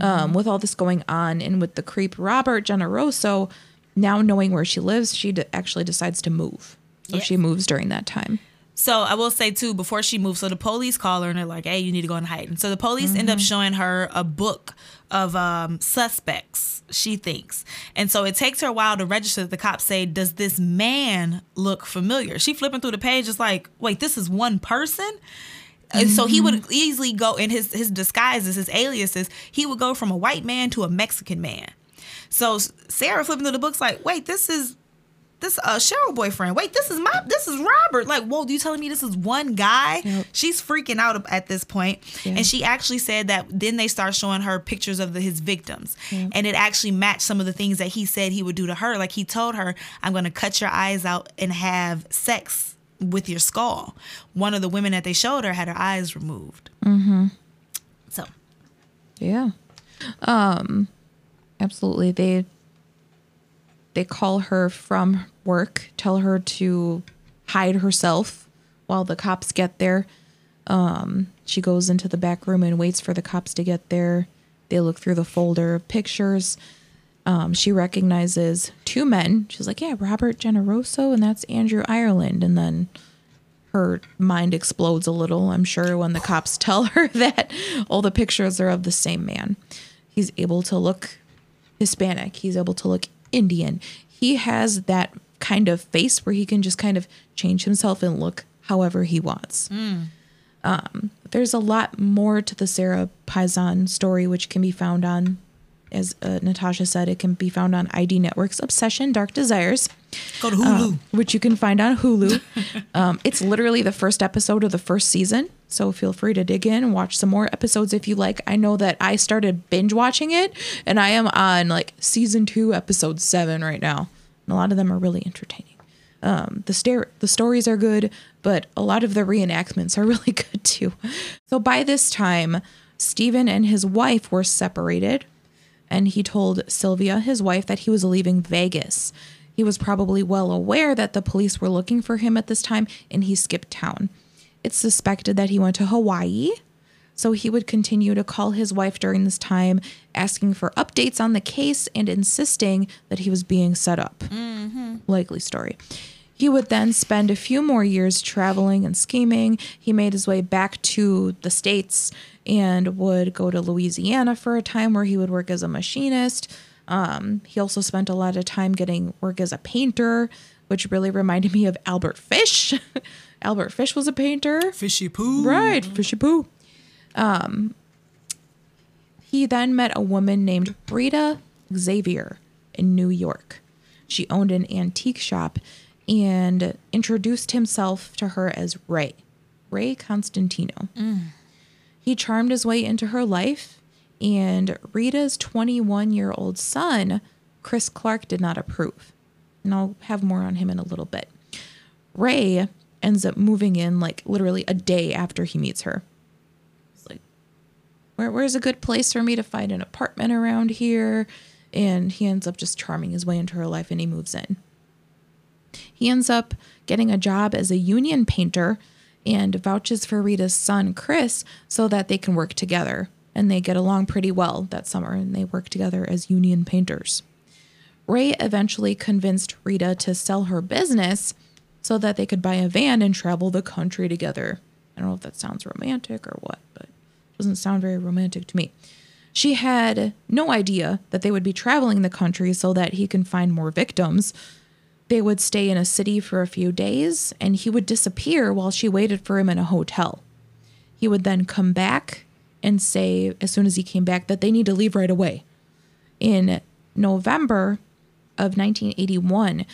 [SPEAKER 1] Um, with all this going on and with the creep Robert Generoso, now knowing where she lives, she d- actually decides to move. So
[SPEAKER 2] Yes.
[SPEAKER 1] she moves during that time.
[SPEAKER 2] So I will say too, before she moves, so the police call her and they're like, "Hey, you need to go and hide." And so the police end up showing her a book of um, suspects. She thinks, and so it takes her a while to register. That the cops say, "Does this man look familiar?" She flipping through the page, is like, "Wait, this is one person." And so he would easily go in his his disguises, his aliases. He would go from a white man to a Mexican man. So Sarah flipping through the books, like, "Wait, this is." This uh Cheryl boyfriend. Wait, this is my this is Robert. Like, whoa, you telling me this is one guy?
[SPEAKER 1] Yep.
[SPEAKER 2] She's freaking out at this point. And she actually said that then they start showing her pictures of the, his victims. And it actually matched some of the things that he said he would do to her. Like he told her, I'm gonna cut your eyes out and have sex with your skull. One of the women that they showed her had her eyes removed. Mm-hmm. So
[SPEAKER 1] Yeah. Um absolutely. They they call her from work, tell her to hide herself while the cops get there. Um she goes into the back room and waits for the cops to get there. They look through the folder of pictures. Um, she recognizes two men. She's like, "Yeah, Robert Generoso, and that's Andrew Ireland." And then her mind explodes a little, I'm sure, when the cops [laughs] tell her that all the pictures are of the same man. He's able to look Hispanic, he's able to look Indian. He has that kind of face where he can just kind of change himself and look however he wants. Um, there's a lot more to the Sarah Paisan story, which can be found on as uh, Natasha said, it can be found on ID Network's Obsession Dark Desires,
[SPEAKER 2] Go to Hulu.
[SPEAKER 1] uh, which you can find on Hulu. [laughs] um, it's literally the first episode of the first season. So feel free to dig in and watch some more episodes if you like. I know that I started binge watching it and I am on like season two, episode seven right now. And a lot of them are really entertaining. Um, the stare the stories are good, but a lot of the reenactments are [laughs] really good too. So by this time, Stephen and his wife were separated, and he told Sylvia, his wife, that he was leaving Vegas. He was probably well aware that the police were looking for him at this time, and he skipped town. It's suspected that he went to Hawaii. So he would continue to call his wife during this time, asking for updates on the case and insisting that he was being set up. Mm-hmm. Likely story. He would then spend a few more years traveling and scheming. He made his way back to the States and would go to Louisiana for a time where he would work as a machinist. Um, he also spent a lot of time getting work as a painter, which really reminded me of Albert Fish. [laughs] Albert Fish was a painter.
[SPEAKER 2] Fishy poo.
[SPEAKER 1] Right, fishy poo. Um, he then met a woman named Rita Xavier in New York. She owned an antique shop and introduced himself to her as Ray, Ray Constantino. He charmed his way into her life, and Rita's 21 year old son, Chris Clark, did not approve. And I'll have more on him in a little bit. Ray ends up moving in like literally a day after he meets her. He's like, Where, where's a good place for me to find an apartment around here? And he ends up just charming his way into her life and he moves in. He ends up getting a job as a union painter and vouches for Rita's son, Chris, so that they can work together. And they get along pretty well that summer and they work together as union painters. Ray eventually convinced Rita to sell her business so that they could buy a van and travel the country together. I don't know if that sounds romantic or what, but it doesn't sound very romantic to me. She had no idea that they would be traveling the country so that he can find more victims. They would stay in a city for a few days and he would disappear while she waited for him in a hotel. He would then come back and say, as soon as he came back, that they need to leave right away. In November of 1981,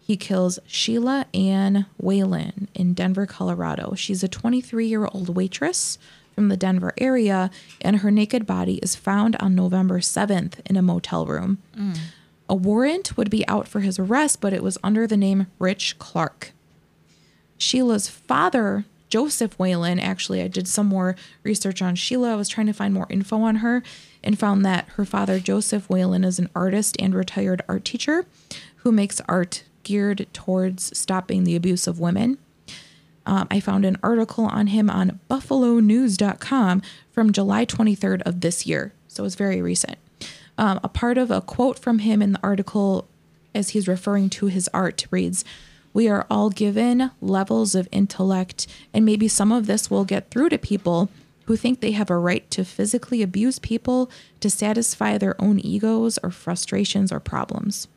[SPEAKER 1] he kills Sheila Ann Whalen in Denver, Colorado. She's a 23 year old waitress from the Denver area, and her naked body is found on November 7th in a motel room. Mm. A warrant would be out for his arrest, but it was under the name Rich Clark. Sheila's father, Joseph Whalen, actually, I did some more research on Sheila. I was trying to find more info on her and found that her father, Joseph Whalen, is an artist and retired art teacher who makes art geared towards stopping the abuse of women. Um, I found an article on him on buffalonews.com from July 23rd of this year. So it's very recent. Um, a part of a quote from him in the article, as he's referring to his art, reads We are all given levels of intellect, and maybe some of this will get through to people who think they have a right to physically abuse people to satisfy their own egos or frustrations or problems.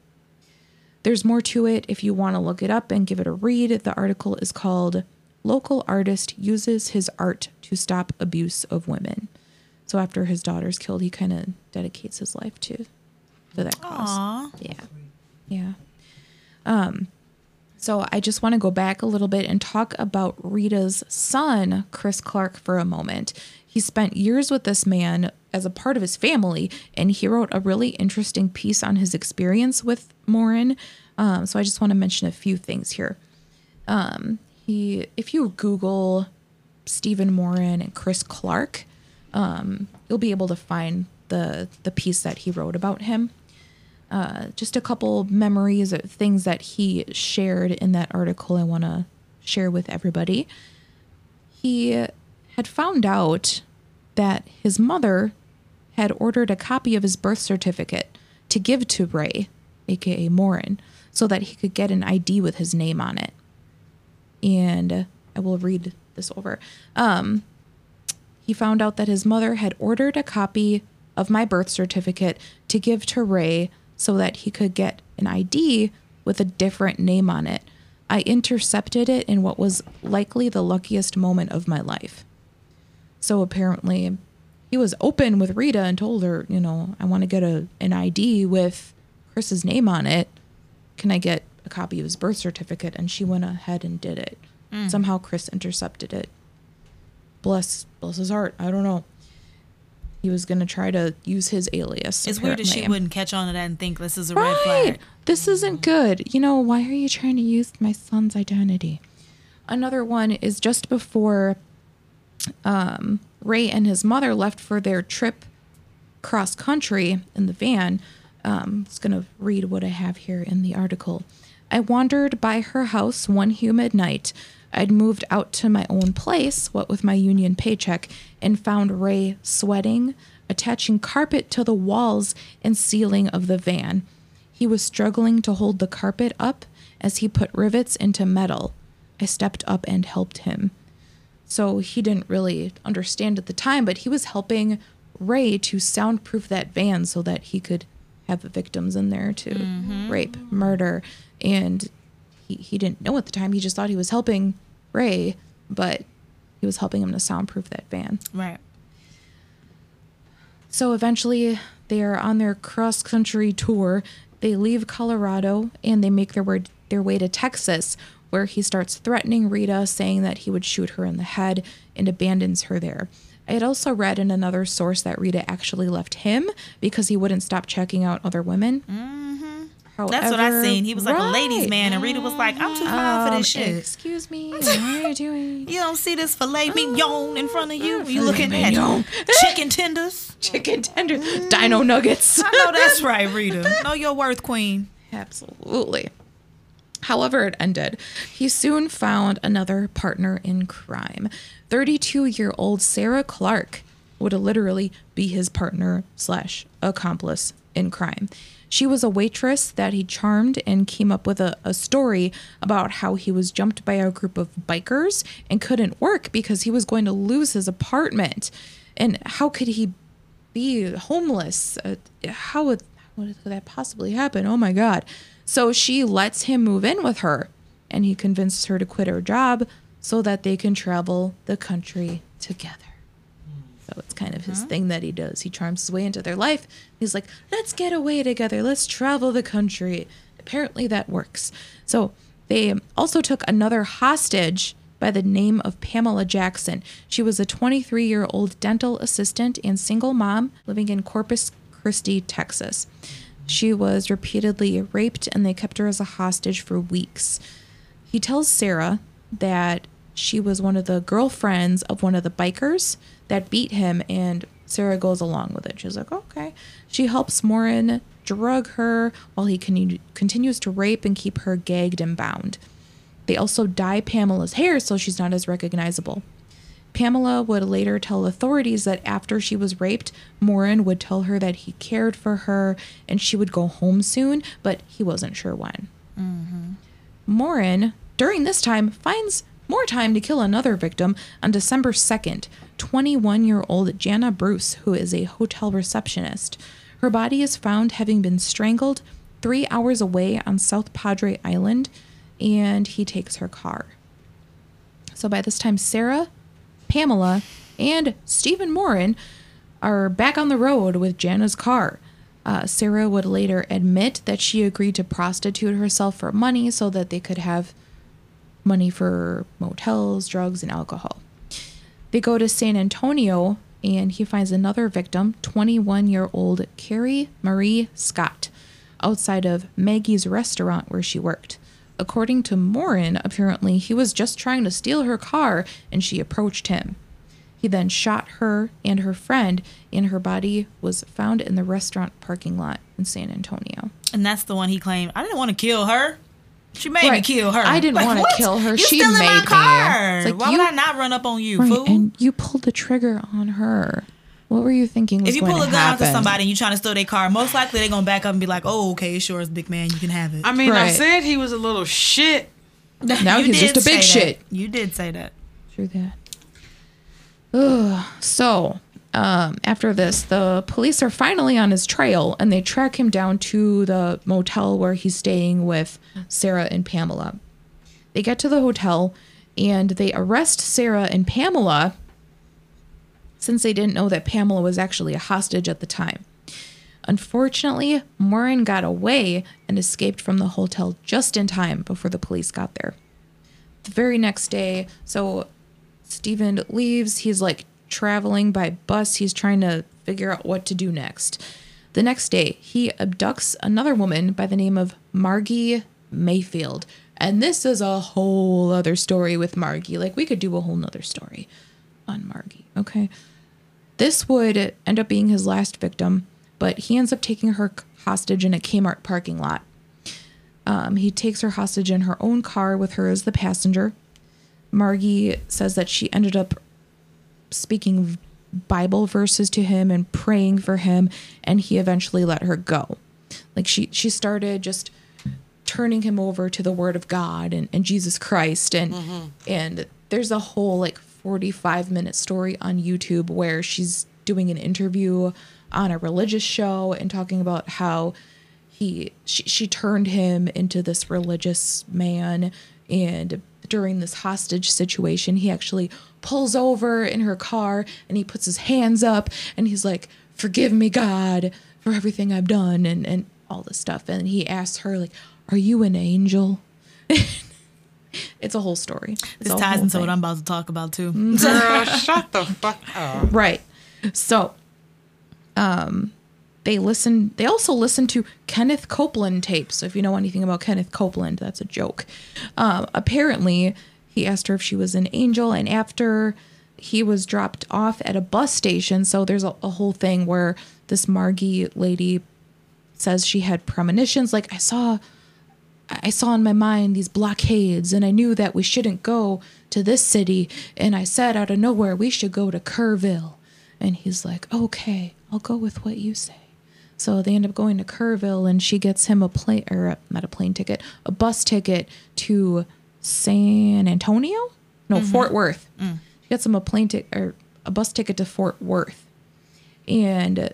[SPEAKER 1] There's more to it if you want to look it up and give it a read. The article is called Local Artist Uses His Art to Stop Abuse of Women. So after his daughter's killed, he kind of dedicates his life to, to that cause.
[SPEAKER 2] Aw.
[SPEAKER 1] Yeah. Yeah. Um, so I just want to go back a little bit and talk about Rita's son, Chris Clark, for a moment. He spent years with this man as a part of his family, and he wrote a really interesting piece on his experience with Morin. Um, so I just want to mention a few things here. Um, he, if you Google Stephen Morin and Chris Clark, um, you'll be able to find the the piece that he wrote about him. Uh, just a couple memories of things that he shared in that article I want to share with everybody. He had found out that his mother had ordered a copy of his birth certificate to give to Ray, aka Morin, so that he could get an ID with his name on it. And I will read this over. Um, he found out that his mother had ordered a copy of my birth certificate to give to Ray so that he could get an ID with a different name on it. I intercepted it in what was likely the luckiest moment of my life. So apparently, he was open with Rita and told her, you know, I want to get a an ID with Chris's name on it. Can I get a copy of his birth certificate? And she went ahead and did it. Mm. Somehow Chris intercepted it. Bless bless his heart. I don't know. He was gonna try to use his alias.
[SPEAKER 2] It's weird that she wouldn't catch on to that and think this is a red
[SPEAKER 1] Right.
[SPEAKER 2] flag.
[SPEAKER 1] This isn't good. You know, why are you trying to use my son's identity? Another one is just before um, Ray and his mother left for their trip cross country in the van. Um, going to read what I have here in the article. I wandered by her house one humid night. I'd moved out to my own place, what with my union paycheck, and found Ray sweating, attaching carpet to the walls and ceiling of the van. He was struggling to hold the carpet up as he put rivets into metal. I stepped up and helped him. So he didn't really understand at the time, but he was helping Ray to soundproof that van so that he could have the victims in there to mm-hmm. rape, murder. And he, he didn't know at the time. He just thought he was helping Ray, but he was helping him to soundproof that van.
[SPEAKER 2] Right.
[SPEAKER 1] So eventually, they are on their cross country tour. They leave Colorado and they make their way, their way to Texas, where he starts threatening Rita, saying that he would shoot her in the head and abandons her there. I had also read in another source that Rita actually left him because he wouldn't stop checking out other women. Mm. Mm-hmm.
[SPEAKER 2] That's what I seen. He was like a ladies' man, and Rita was like, "I'm too fine for this shit."
[SPEAKER 1] Excuse me, [laughs] what are you doing?
[SPEAKER 2] You don't see this filet mignon in front of you. You looking at chicken tenders. [laughs]
[SPEAKER 1] Chicken tender, dino nuggets.
[SPEAKER 2] I know [laughs] that's right, Rita. Know your worth, queen.
[SPEAKER 1] Absolutely. However, it ended. He soon found another partner in crime. 32 year old Sarah Clark would literally be his partner slash accomplice in crime. She was a waitress that he charmed and came up with a, a story about how he was jumped by a group of bikers and couldn't work because he was going to lose his apartment. And how could he be homeless? Uh, how would, how would that possibly happen? Oh my God. So she lets him move in with her and he convinces her to quit her job so that they can travel the country together. So it's kind of his thing that he does. He charms his way into their life. He's like, let's get away together. Let's travel the country. Apparently that works. So they also took another hostage by the name of Pamela Jackson. She was a 23 year old dental assistant and single mom living in Corpus Christi, Texas. She was repeatedly raped and they kept her as a hostage for weeks. He tells Sarah that she was one of the girlfriends of one of the bikers that beat him, and Sarah goes along with it. She's like, okay. She helps Morin drug her while he con- continues to rape and keep her gagged and bound. They also dye Pamela's hair so she's not as recognizable. Pamela would later tell authorities that after she was raped, Morin would tell her that he cared for her and she would go home soon, but he wasn't sure when. Mm-hmm. Morin, during this time, finds more time to kill another victim on December 2nd, 21 year old Jana Bruce, who is a hotel receptionist. Her body is found having been strangled three hours away on South Padre Island, and he takes her car. So by this time, Sarah, Pamela, and Stephen Morin are back on the road with Jana's car. Uh, Sarah would later admit that she agreed to prostitute herself for money so that they could have money for motels, drugs, and alcohol. They go to San Antonio and he finds another victim, 21 year old Carrie Marie Scott, outside of Maggie's restaurant where she worked. According to Morin, apparently he was just trying to steal her car and she approached him. He then shot her and her friend, and her body was found in the restaurant parking lot in San Antonio.
[SPEAKER 2] And that's the one he claimed. I didn't want to kill her. She made me kill her.
[SPEAKER 1] I didn't
[SPEAKER 2] Like,
[SPEAKER 1] wanna kill her.
[SPEAKER 2] You
[SPEAKER 1] She
[SPEAKER 2] still in
[SPEAKER 1] made
[SPEAKER 2] my
[SPEAKER 1] me.
[SPEAKER 2] car.
[SPEAKER 1] It's like,
[SPEAKER 2] Why
[SPEAKER 1] you-
[SPEAKER 2] would I not run up on you,
[SPEAKER 1] Right,
[SPEAKER 2] fool?
[SPEAKER 1] and you pulled the trigger on her. What were you thinking was
[SPEAKER 2] if you
[SPEAKER 1] going
[SPEAKER 2] pull a
[SPEAKER 1] to
[SPEAKER 2] gun out to somebody and you're trying to steal their car, most likely they're gonna back up and be like, "Oh, okay, sure, it's big man, you can have it."
[SPEAKER 3] I mean, I said he was a little shit. [laughs]
[SPEAKER 1] Now he's just a big
[SPEAKER 2] say that.
[SPEAKER 1] shit.
[SPEAKER 2] You did say that.
[SPEAKER 1] True that. Ugh. So, um, after this, the police are finally on his trail and they track him down to the motel where he's staying with Sarah and Pamela. They get to the hotel and they arrest Sarah and Pamela since they didn't know that Pamela was actually a hostage at the time. Unfortunately, Morin got away and escaped from the hotel just in time before the police got there. The very next day, so Stephen leaves. He's like traveling by bus. He's trying to figure out what to do next. The next day, he abducts another woman by the name of Margie Mayfield. And this is a whole other story with Margie. Like, we could do a whole nother story on Margie, okay? This would end up being his last victim, but he ends up taking her hostage in a Kmart parking lot. Um, he takes her hostage in her own car with her as the passenger. Margie says that she ended up speaking Bible verses to him and praying for him, and he eventually let her go. Like she she started just turning him over to the Word of God and, and Jesus Christ, and mm-hmm. and there's a whole like 45 minute story on YouTube where she's doing an interview on a religious show and talking about how he she, she turned him into this religious man and during this hostage situation he actually pulls over in her car and he puts his hands up and he's like forgive me god for everything i've done and and all this stuff and he asks her like are you an angel [laughs] it's a whole story It's
[SPEAKER 2] This ties
[SPEAKER 1] whole
[SPEAKER 2] into what. I'm about to talk about too.
[SPEAKER 3] Girl, shut the fuck up.
[SPEAKER 1] Right. So, um, they listen. They also listen to Kenneth Copeland tapes. So if you know anything about Kenneth Copeland, that's a joke. Um, apparently, he asked her if she was an angel, and after he was dropped off at a bus station, so there's a, a whole thing where this Margie lady says she had premonitions. Like I saw I saw in my mind these blockades, and I knew that we shouldn't go to this city. And I said out of nowhere, we should go to Kerrville. And he's like, okay, I'll go with what you say. So they end up going to Kerrville, and she gets him a plane, or a, not a plane ticket, a bus ticket to San Antonio? No, mm-hmm. Fort Worth. Mm. She gets him a plane ticket, or a bus ticket to Fort Worth. And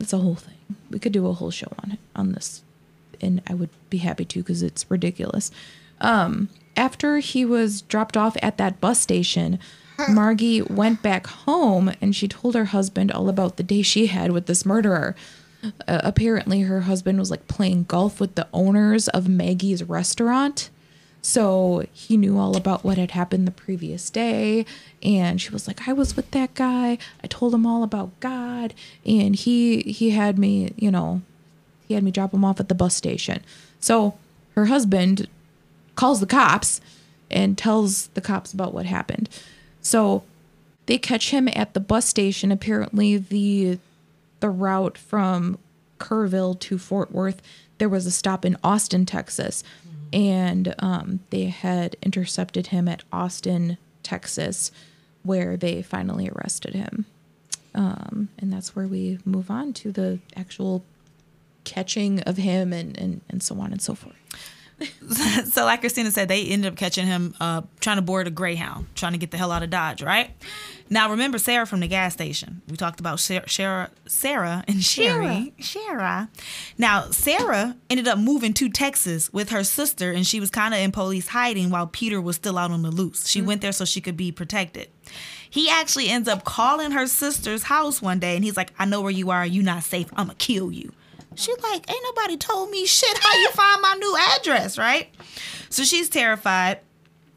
[SPEAKER 1] it's a whole thing. We could do a whole show on it, on this and I would be happy to because it's ridiculous. Um, after he was dropped off at that bus station, Margie went back home and she told her husband all about the day she had with this murderer. Uh, apparently, her husband was like playing golf with the owners of Maggie's restaurant. So he knew all about what had happened the previous day. And she was like, I was with that guy. I told him all about God. And he he had me, you know, he had me drop him off at the bus station. So her husband calls the cops and tells the cops about what happened. So they catch him at the bus station. Apparently the the route from Kerrville to Fort Worth, there was a stop in Austin, Texas. And um, they had intercepted him at Austin, Texas, where they finally arrested him. Um, and that's where we move on to the actual catching of him and, and, and so on and so forth. [laughs]
[SPEAKER 2] so like Christina said, they ended up catching him uh, trying to board a Greyhound, trying to get the hell out of Dodge, right? Now remember Sarah from the gas station. We talked about Sarah, Sarah, and Sherry. Sarah. Now Sarah ended up moving to Texas with her sister, and she was kind of in police hiding while Peter was still out on the loose. She went there so she could be protected. He actually ends up calling her sister's house one day, and he's like, "I know where you are. You're not safe. I'ma kill you." She like, ain't nobody told me shit. How you find my new address, right? So she's terrified.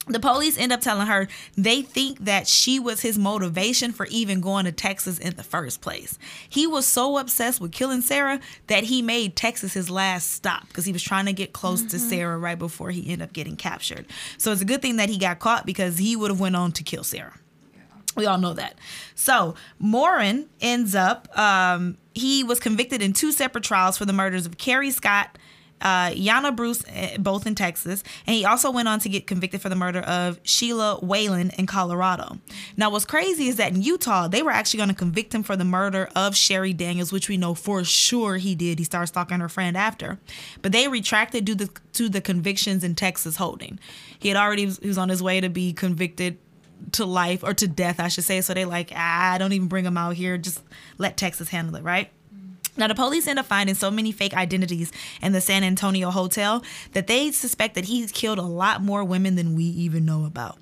[SPEAKER 2] The police end up telling her they think that she was his motivation for even going to Texas in the first place. He was so obsessed with killing Sarah that he made Texas his last stop because he was trying to get close to mm-hmm. Sarah right before he ended up getting captured. So it's a good thing that he got caught because he would have went on to kill Sarah. We all know that. So Morin ends up, um, he was convicted in two separate trials for the murders of Carrie Scott, uh, Yana Bruce, eh, both in Texas. And he also went on to get convicted for the murder of Sheila Whalen in Colorado. Now, what's crazy is that in Utah, they were actually going to convict him for the murder of Sherry Daniels, which we know for sure he did. He started stalking her friend after. But they retracted due to, to the convictions in Texas holding. He had already, he was on his way to be convicted to life or to death, I should say. So they like, ah, don't even bring him out here. Just let Texas handle it, right? Now, the police end up finding so many fake identities in the San Antonio hotel that they suspect that he's killed a lot more women than we even know about.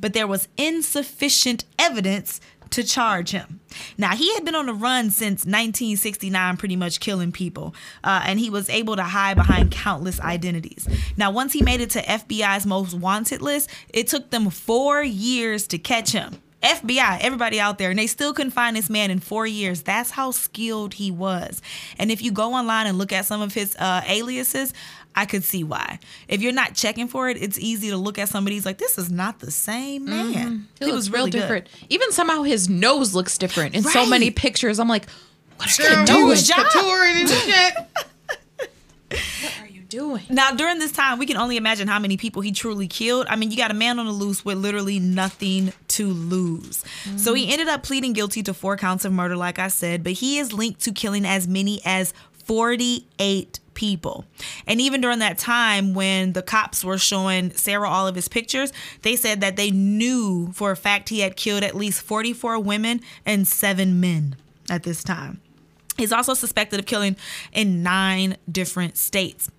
[SPEAKER 2] But there was insufficient evidence to charge him. Now, he had been on the run since 1969, pretty much killing people, uh, and he was able to hide behind countless identities. Now, once he made it to FBI's most wanted list, it took them four years to catch him. FBI, everybody out there, and they still couldn't find this man in four years. That's how skilled he was. And if you go online and look at some of his uh, aliases, I could see why. If you're not checking for it, it's easy to look at somebody's like, this is not the same mm-hmm. man.
[SPEAKER 1] He, was real
[SPEAKER 2] really good.
[SPEAKER 1] different. Even somehow his nose looks different in so many pictures. I'm like, what are
[SPEAKER 3] Girl,
[SPEAKER 1] you doing?
[SPEAKER 2] job.
[SPEAKER 3] touring and shit. [laughs]
[SPEAKER 1] What are you doing?
[SPEAKER 2] Now, during this time, we can only imagine how many people he truly killed. I mean, you got a man on the loose with literally nothing to lose. So he ended up pleading guilty to four counts of murder, like I said, but he is linked to killing as many as 48 people. And even during that time when the cops were showing Sarah all of his pictures, they said that they knew for a fact he had killed at least 44 women and seven men at this time. He's also suspected of killing in nine different states.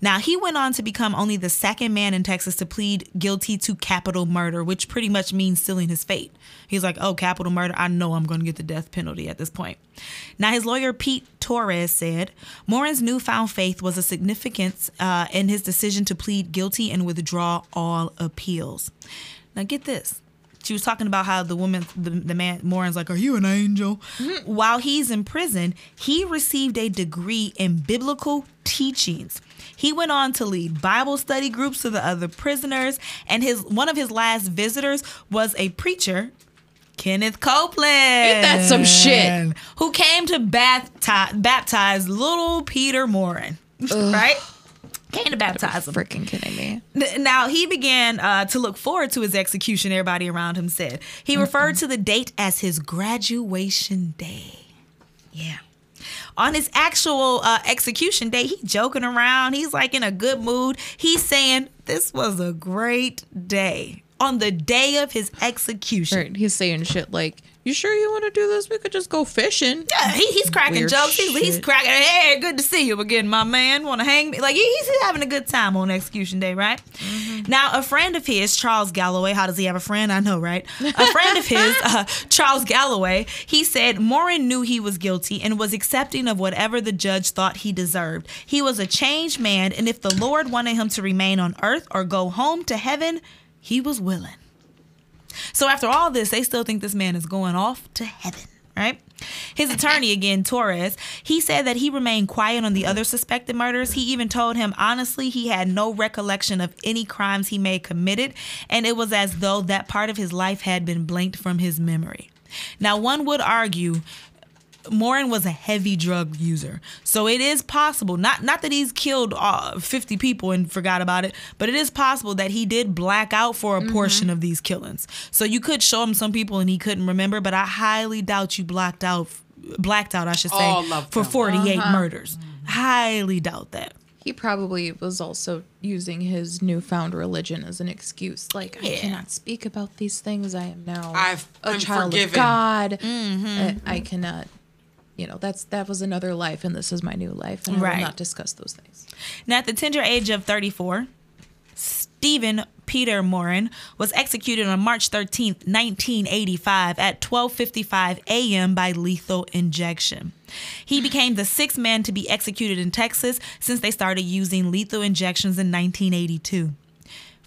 [SPEAKER 2] Now, he went on to become only the second man in Texas to plead guilty to capital murder, which pretty much means sealing his fate. He's like, oh, capital murder, I know I'm going to get the death penalty at this point. Now, his lawyer, Pete Torres, said Morin's newfound faith was a significance uh, in his decision to plead guilty and withdraw all appeals. Now, get this she was talking about how the woman, the, the man, Morin's like, Are you an angel? While he's in prison, he received a degree in biblical teachings. He went on to lead Bible study groups to the other prisoners, and his one of his last visitors was a preacher, Kenneth Copeland. Ain't
[SPEAKER 1] that some shit?
[SPEAKER 2] Who came to baptize, baptize little Peter Morin, right? Came to baptize him.
[SPEAKER 1] Freaking kidding me.
[SPEAKER 2] Now he began uh, to look forward to his execution. Everybody around him said he referred to the date as his graduation day. Yeah. On his actual uh, execution day, he joking around. He's like in a good mood. He's saying this was a great day. On the day of his execution,
[SPEAKER 1] Right. He's saying shit like, You sure you want to do this? We could just go fishing.
[SPEAKER 2] Yeah, he, he's cracking
[SPEAKER 1] Weird
[SPEAKER 2] jokes. He's, he's cracking. Hey, good to see you again, my man. Want to hang me? Like he- he's having a good time on execution day, right?
[SPEAKER 1] Mm-hmm.
[SPEAKER 2] Now, a friend of his, Charles Galloway. How does he have a friend? I know, right? A friend of his, [laughs] uh, Charles Galloway. He said Morin knew he was guilty and was accepting of whatever the judge thought he deserved. He was a changed man, and if the Lord wanted him to remain on earth or go home to heaven, he was willing. So after all this, they still think this man is going off to heaven, right? His attorney again, Torres, he said that he remained quiet on the other suspected murders. He even told him honestly he had no recollection of any crimes he may have committed, and it was as though that part of his life had been blanked from his memory. Now, one would argue Morin was a heavy drug user. So it is possible, not not that he's killed uh, 50 people and forgot about it, but it is possible that he did black out for a portion of these killings. So you could show him some people and he couldn't remember, but I highly doubt you blacked out blacked out, I should say, for
[SPEAKER 3] them.
[SPEAKER 2] 48 murders. Highly doubt that.
[SPEAKER 1] He probably was also using his newfound religion as an excuse. Like, I cannot speak about these things. I am now
[SPEAKER 3] I've-
[SPEAKER 1] a
[SPEAKER 3] I'm
[SPEAKER 1] child
[SPEAKER 3] forgiven.
[SPEAKER 1] of God.
[SPEAKER 2] Mm-hmm.
[SPEAKER 1] I, I cannot, you know, that's that was another life, and this is my new life, and I will not discuss those things.
[SPEAKER 2] Now, at the tender age of 34, Stephen Peter Morin was executed on March 13th, 1985 at 12:55 a.m. by lethal injection. He [sighs] became the sixth man to be executed in Texas since they started using lethal injections in 1982.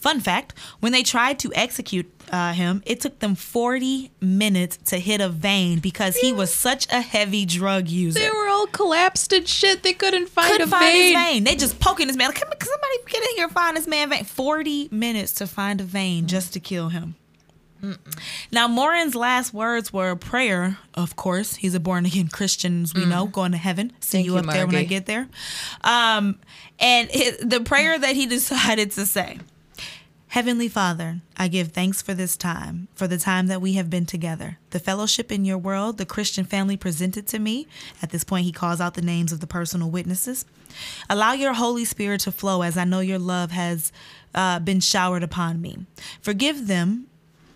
[SPEAKER 2] Fun fact when they tried to execute uh, him, it took them 40 minutes to hit a vein because he was such a heavy drug user
[SPEAKER 1] They were all collapsed and shit. They couldn't find
[SPEAKER 2] couldn't
[SPEAKER 1] a
[SPEAKER 2] find
[SPEAKER 1] vein.
[SPEAKER 2] his vein. They just poking his man. Like, somebody get in here, find this man vein. Forty minutes to find a vein just to kill him. Now, Morin's last words were a prayer. Of course, he's a born again Christian, as we know, going to heaven. See
[SPEAKER 1] Thank
[SPEAKER 2] you
[SPEAKER 1] you,
[SPEAKER 2] up there when I get there. Um, and his, the prayer that he [laughs] decided to say. Heavenly Father, I give thanks for this time, for the time that we have been together. The fellowship in your world, the Christian family presented to me. At this point, he calls out the names of the personal witnesses. Allow your Holy Spirit to flow as I know your love has uh, been showered upon me. Forgive them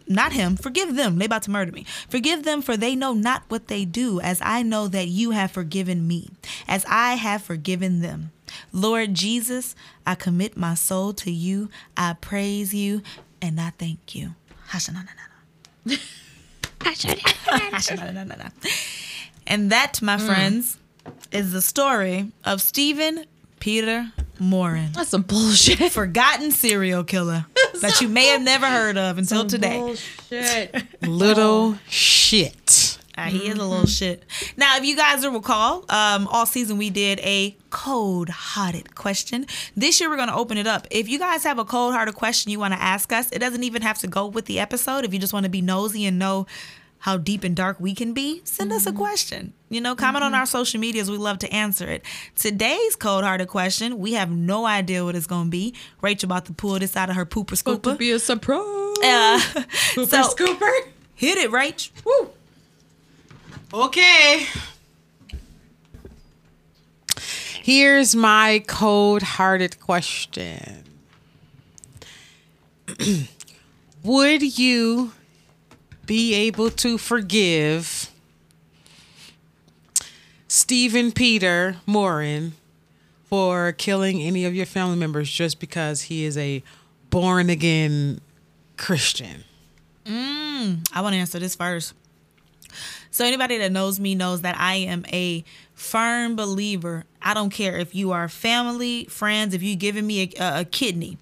[SPEAKER 2] not him. Forgive them. They about to murder me. Forgive them for they know not what they do, as I know that you have forgiven me, as I have forgiven them. Lord Jesus, I commit my soul to you. I praise you and I thank you. [laughs] And that, my mm. friends, is the story of Stephen Peter Morin,
[SPEAKER 1] That's some bullshit.
[SPEAKER 2] forgotten serial killer [laughs] that you may have never heard of until today.
[SPEAKER 1] Bullshit. [laughs]
[SPEAKER 3] Little shit.
[SPEAKER 2] Uh, he is a little shit. Now, if you guys will recall, um, all season we did a cold hearted question. This year we're going to open it up. If you guys have a cold hearted question you want to ask us, it doesn't even have to go with the episode. If you just want to be nosy and know how deep and dark we can be, send us a question. You know, comment on our social medias. We love to answer it. Today's cold hearted question, we have no idea what it's going to be. Rachel about to pull this out of her pooper scooper.
[SPEAKER 1] About to be a surprise.
[SPEAKER 2] Uh,
[SPEAKER 1] Pooper [laughs]
[SPEAKER 2] so
[SPEAKER 1] scooper.
[SPEAKER 2] hit it, Rach.
[SPEAKER 1] Woo.
[SPEAKER 3] Okay. Here's my cold hearted question [clears throat] Would you be able to forgive Stephen Peter Morin for killing any of your family members just because he is a born again Christian?
[SPEAKER 2] Mm, I want to answer this first. So anybody that knows me knows that I am a firm believer. I don't care if you are family, friends, if you giving me a, a kidney.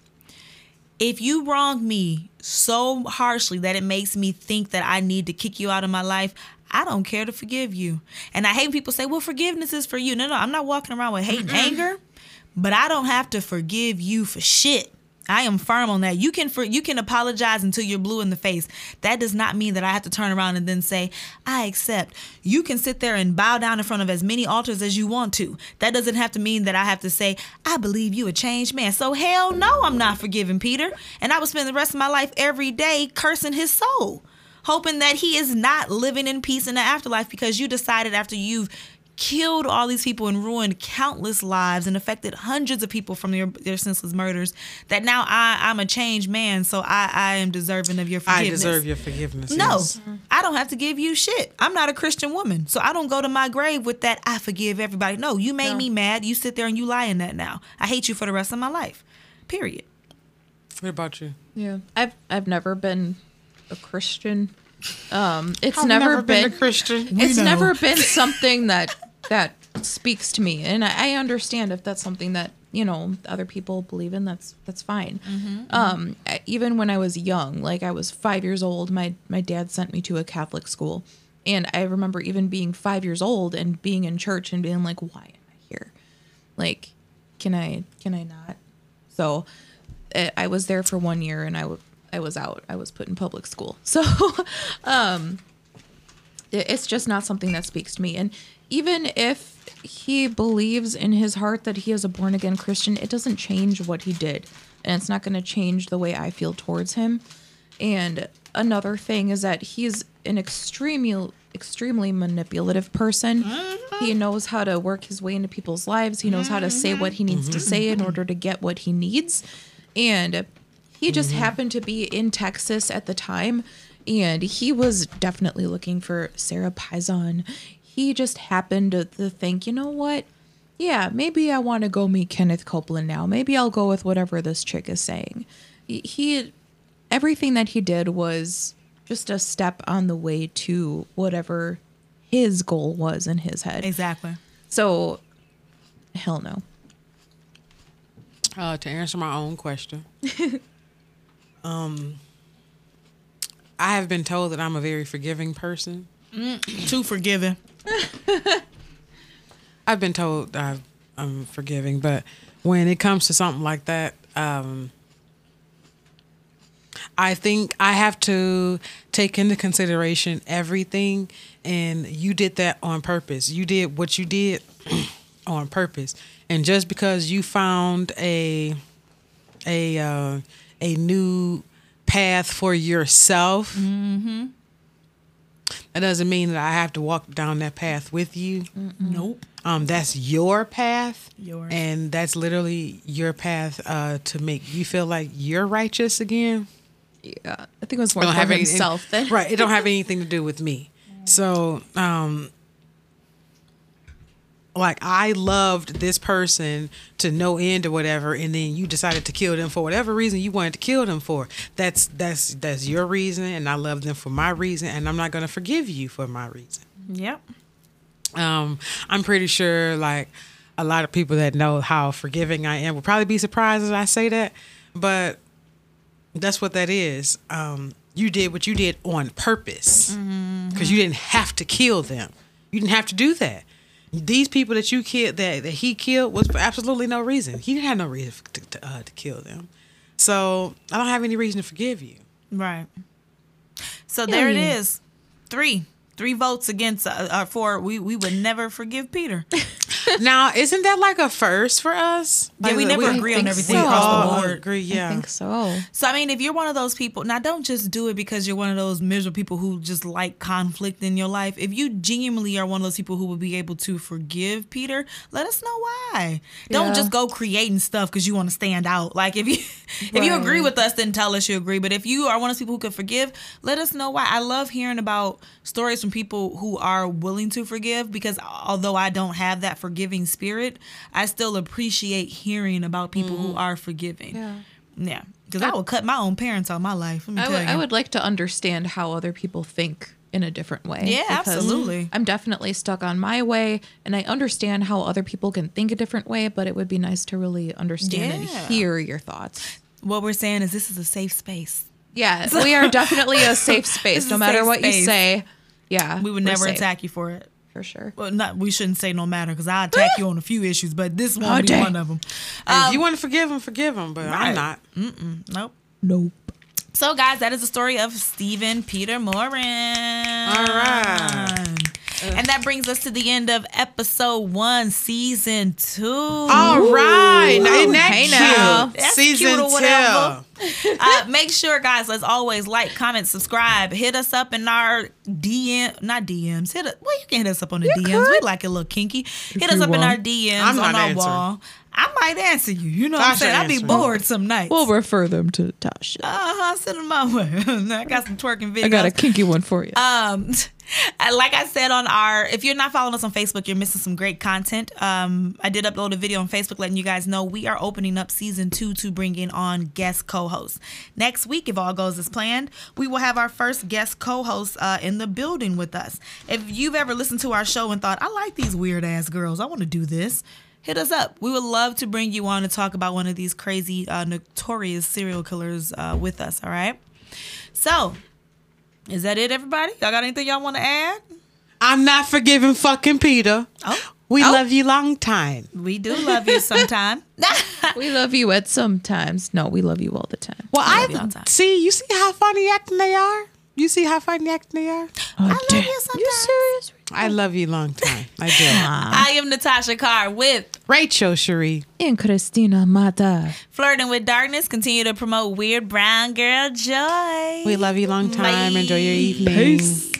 [SPEAKER 2] If you wrong me so harshly that it makes me think that I need to kick you out of my life, I don't care to forgive you. And I hate when people say, "Well, forgiveness is for you." No, no, I'm not walking around with hate and anger, but I don't have to forgive you for shit. I am firm on that. You can for you can apologize until you're blue in the face. That does not mean that I have to turn around and then say, "I accept." You can sit there and bow down in front of as many altars as you want to. That doesn't have to mean that I have to say, "I believe you a changed man." So hell no, I'm not forgiving Peter, and I will spend the rest of my life every day cursing his soul, hoping that he is not living in peace in the afterlife because you decided after you've killed all these people and ruined countless lives and affected hundreds of people from their, their senseless murders that now I, I'm a changed man, so I, I am deserving of your forgiveness.
[SPEAKER 3] I deserve your forgiveness.
[SPEAKER 2] No,
[SPEAKER 3] yes.
[SPEAKER 2] I don't have to give you shit. I'm not a Christian woman, so I don't go to my grave with that. I forgive everybody. No, you made
[SPEAKER 1] No.
[SPEAKER 2] me mad. You sit there and you lie in that now. I hate you for the rest of my life. Period.
[SPEAKER 3] What about you?
[SPEAKER 1] Yeah, I've I've never been a Christian. Um, it's
[SPEAKER 3] I've
[SPEAKER 1] never, been,
[SPEAKER 3] a Christian.
[SPEAKER 1] it's never been something that that speaks to me, and I, I understand if that's something that you know other people believe in. That's that's fine. Um, even when I was young, like I was five years old, my my dad sent me to a Catholic school, and I remember even being five years old and being in church and being like, "Why am I here? Like, can I can I not?" So I I was there for one year and I, I was out. I was put in public school. [laughs] So um, it- it's just not something that speaks to me. And even if he believes in his heart that he is a born again Christian, it doesn't change what he did. And it's not going to change the way I feel towards him. And another thing is that he's an extremely extremely manipulative person. He knows how to work his way into people's lives. He knows how to say what he needs to say in order to get what he needs. And he just happened to be in Texas at the time and he was definitely looking for Sarah Pison. He just happened to, to think, you know what? Yeah, maybe I want to go meet Kenneth Copeland now. Maybe I'll go with whatever this chick is saying. He everything that he did was just a step on the way to whatever his goal was in his head.
[SPEAKER 2] Exactly.
[SPEAKER 1] So, hell no.
[SPEAKER 3] Uh, to answer my own question, [laughs] um, I have been told that I'm a very forgiving person.
[SPEAKER 2] Too forgiving. [laughs]
[SPEAKER 3] I've been told i I'm forgiving, but when it comes to something like that, um, I think I have to take into consideration everything, and you did that on purpose. You did what you did [clears throat] on purpose, and just because you found a a uh, a new path for yourself, that doesn't mean that I have to walk down that path with you.
[SPEAKER 2] Nope.
[SPEAKER 3] Um, that's your path,
[SPEAKER 2] Yours.
[SPEAKER 3] and that's literally your path uh, to make you feel like you're righteous again.
[SPEAKER 1] Yeah, I think it was more
[SPEAKER 3] Don't
[SPEAKER 1] for
[SPEAKER 3] have any-
[SPEAKER 1] himself
[SPEAKER 3] right. It don't have [laughs] anything to do with me. So, um, like I loved this person to no end or whatever, and then you decided to kill them for whatever reason you wanted to kill them for. That's that's that's your reason, and I love them for my reason, and I'm not gonna forgive you for my reason.
[SPEAKER 2] Yep.
[SPEAKER 3] Um, I'm pretty sure like a lot of people that know how forgiving I am will probably be surprised as I say that, but that's what that is. Um, you did what you did on purpose because you didn't have to kill them. You didn't have to do that. These people that you killed, that, that he killed, was for absolutely no reason. He didn't have no reason to, to, uh, to kill them. So I don't have any reason to forgive you.
[SPEAKER 2] Right. So there it
[SPEAKER 1] yeah.
[SPEAKER 2] is. Three. Three votes against uh, uh, for we we would never forgive Peter. [laughs]
[SPEAKER 3] now, isn't that like a first for us?
[SPEAKER 2] Yeah,
[SPEAKER 3] Like,
[SPEAKER 2] we never agree on
[SPEAKER 1] think
[SPEAKER 2] everything
[SPEAKER 1] so.
[SPEAKER 2] across the
[SPEAKER 3] all
[SPEAKER 2] board.
[SPEAKER 3] agree, yeah.
[SPEAKER 1] I think so.
[SPEAKER 2] So I mean, if you're one of those people, now don't just do it because you're one of those miserable people who just like conflict in your life. If you genuinely are one of those people who will be able to forgive Peter, let us know why. Don't
[SPEAKER 1] Yeah.
[SPEAKER 2] just go creating stuff because you want to stand out. Like if you [laughs] if you agree with us, then tell us you agree. But if you are one of those people who could forgive, let us know why. I love hearing about stories from people who are willing to forgive because although I don't have that forgiving spirit, I still appreciate hearing about people who mm. are forgiving.
[SPEAKER 1] Yeah.
[SPEAKER 2] Yeah, because I would cut my own parents out of my life. Let me
[SPEAKER 1] I
[SPEAKER 2] tell
[SPEAKER 1] would,
[SPEAKER 2] you.
[SPEAKER 1] I would like to understand how other people think in a different way.
[SPEAKER 2] Yeah, absolutely.
[SPEAKER 1] I'm definitely stuck on my way, and I understand how other people can think a different way, but it would be nice to really understand
[SPEAKER 2] Yeah.
[SPEAKER 1] and hear your thoughts.
[SPEAKER 2] What we're saying is this is a safe space.
[SPEAKER 1] Yes, [laughs] we are definitely a safe space. No matter what you say. Yeah,
[SPEAKER 2] We would never
[SPEAKER 1] safe,
[SPEAKER 2] attack you for it.
[SPEAKER 1] for sure.
[SPEAKER 2] Well, not we shouldn't say no matter because I attack [laughs] you on a few issues, but this won't
[SPEAKER 1] Oh,
[SPEAKER 2] be
[SPEAKER 1] dang.
[SPEAKER 2] one of them.
[SPEAKER 3] if you um, want to forgive him, forgive him. But
[SPEAKER 2] right.
[SPEAKER 3] I'm not.
[SPEAKER 2] Nope.
[SPEAKER 1] Nope.
[SPEAKER 2] So, guys, that is the story of Stephen Peter Morin.
[SPEAKER 3] All right.
[SPEAKER 2] And that brings us to the end of episode one, season two.
[SPEAKER 3] All right. Now, isn't that
[SPEAKER 1] hey
[SPEAKER 3] cute?
[SPEAKER 1] now.
[SPEAKER 2] That's
[SPEAKER 3] Season
[SPEAKER 2] cute or whatever.
[SPEAKER 3] two.
[SPEAKER 2] uh, make sure, guys, as always, like, comment, subscribe. Hit us up in our DM, not DMs. Hit us. Well, you can hit us up on the DMs. We like it a little kinky. Hit us
[SPEAKER 1] you
[SPEAKER 2] up in our DMs
[SPEAKER 3] I'm
[SPEAKER 2] on
[SPEAKER 3] not
[SPEAKER 2] our
[SPEAKER 3] answering.
[SPEAKER 2] wall. I might answer you. You know what I'm
[SPEAKER 3] Tasha
[SPEAKER 2] saying? I'd be
[SPEAKER 3] answering.
[SPEAKER 2] bored some nights.
[SPEAKER 1] We'll refer them to Tasha.
[SPEAKER 2] uh huh. Send them my way. [laughs] I got some twerking videos.
[SPEAKER 1] I got a kinky one for you.
[SPEAKER 2] Um, [laughs] like I said on our, if you're not following us on Facebook, you're missing some great content. Um, I did upload a video on Facebook letting you guys know we are opening up season two to bring in on guest co-hosts. Next week, if all goes as planned, we will have our first guest co-host uh, in the building with us. If you've ever listened to our show and thought, I like these weird ass girls, I want to do this. Hit us up. We would love to bring you on to talk about one of these crazy, uh, notorious serial killers uh, with us. All right. So, is that it, everybody? Y'all got anything y'all want to add?
[SPEAKER 3] I'm not forgiving fucking Peter.
[SPEAKER 2] Oh,
[SPEAKER 3] We love you long time.
[SPEAKER 2] we do love you sometime. [laughs]
[SPEAKER 1] we love you at sometimes. No, we love you all the time.
[SPEAKER 3] Well,
[SPEAKER 2] I
[SPEAKER 3] I,
[SPEAKER 2] you time.
[SPEAKER 3] see. You see how funny acting they are. You see how funny acting they are.
[SPEAKER 1] Oh,
[SPEAKER 2] love
[SPEAKER 1] damn.
[SPEAKER 2] you sometimes.
[SPEAKER 1] You serious?
[SPEAKER 3] I love you long time. I do.
[SPEAKER 2] I am Na Tasha Carr with
[SPEAKER 3] Rachel Cherie.
[SPEAKER 1] And Christina Mata.
[SPEAKER 2] Flirting with Darkness. Continue to promote Weird Brown Girl Joy.
[SPEAKER 3] We love you long time.
[SPEAKER 2] Bye.
[SPEAKER 3] Enjoy your evening.
[SPEAKER 1] Peace.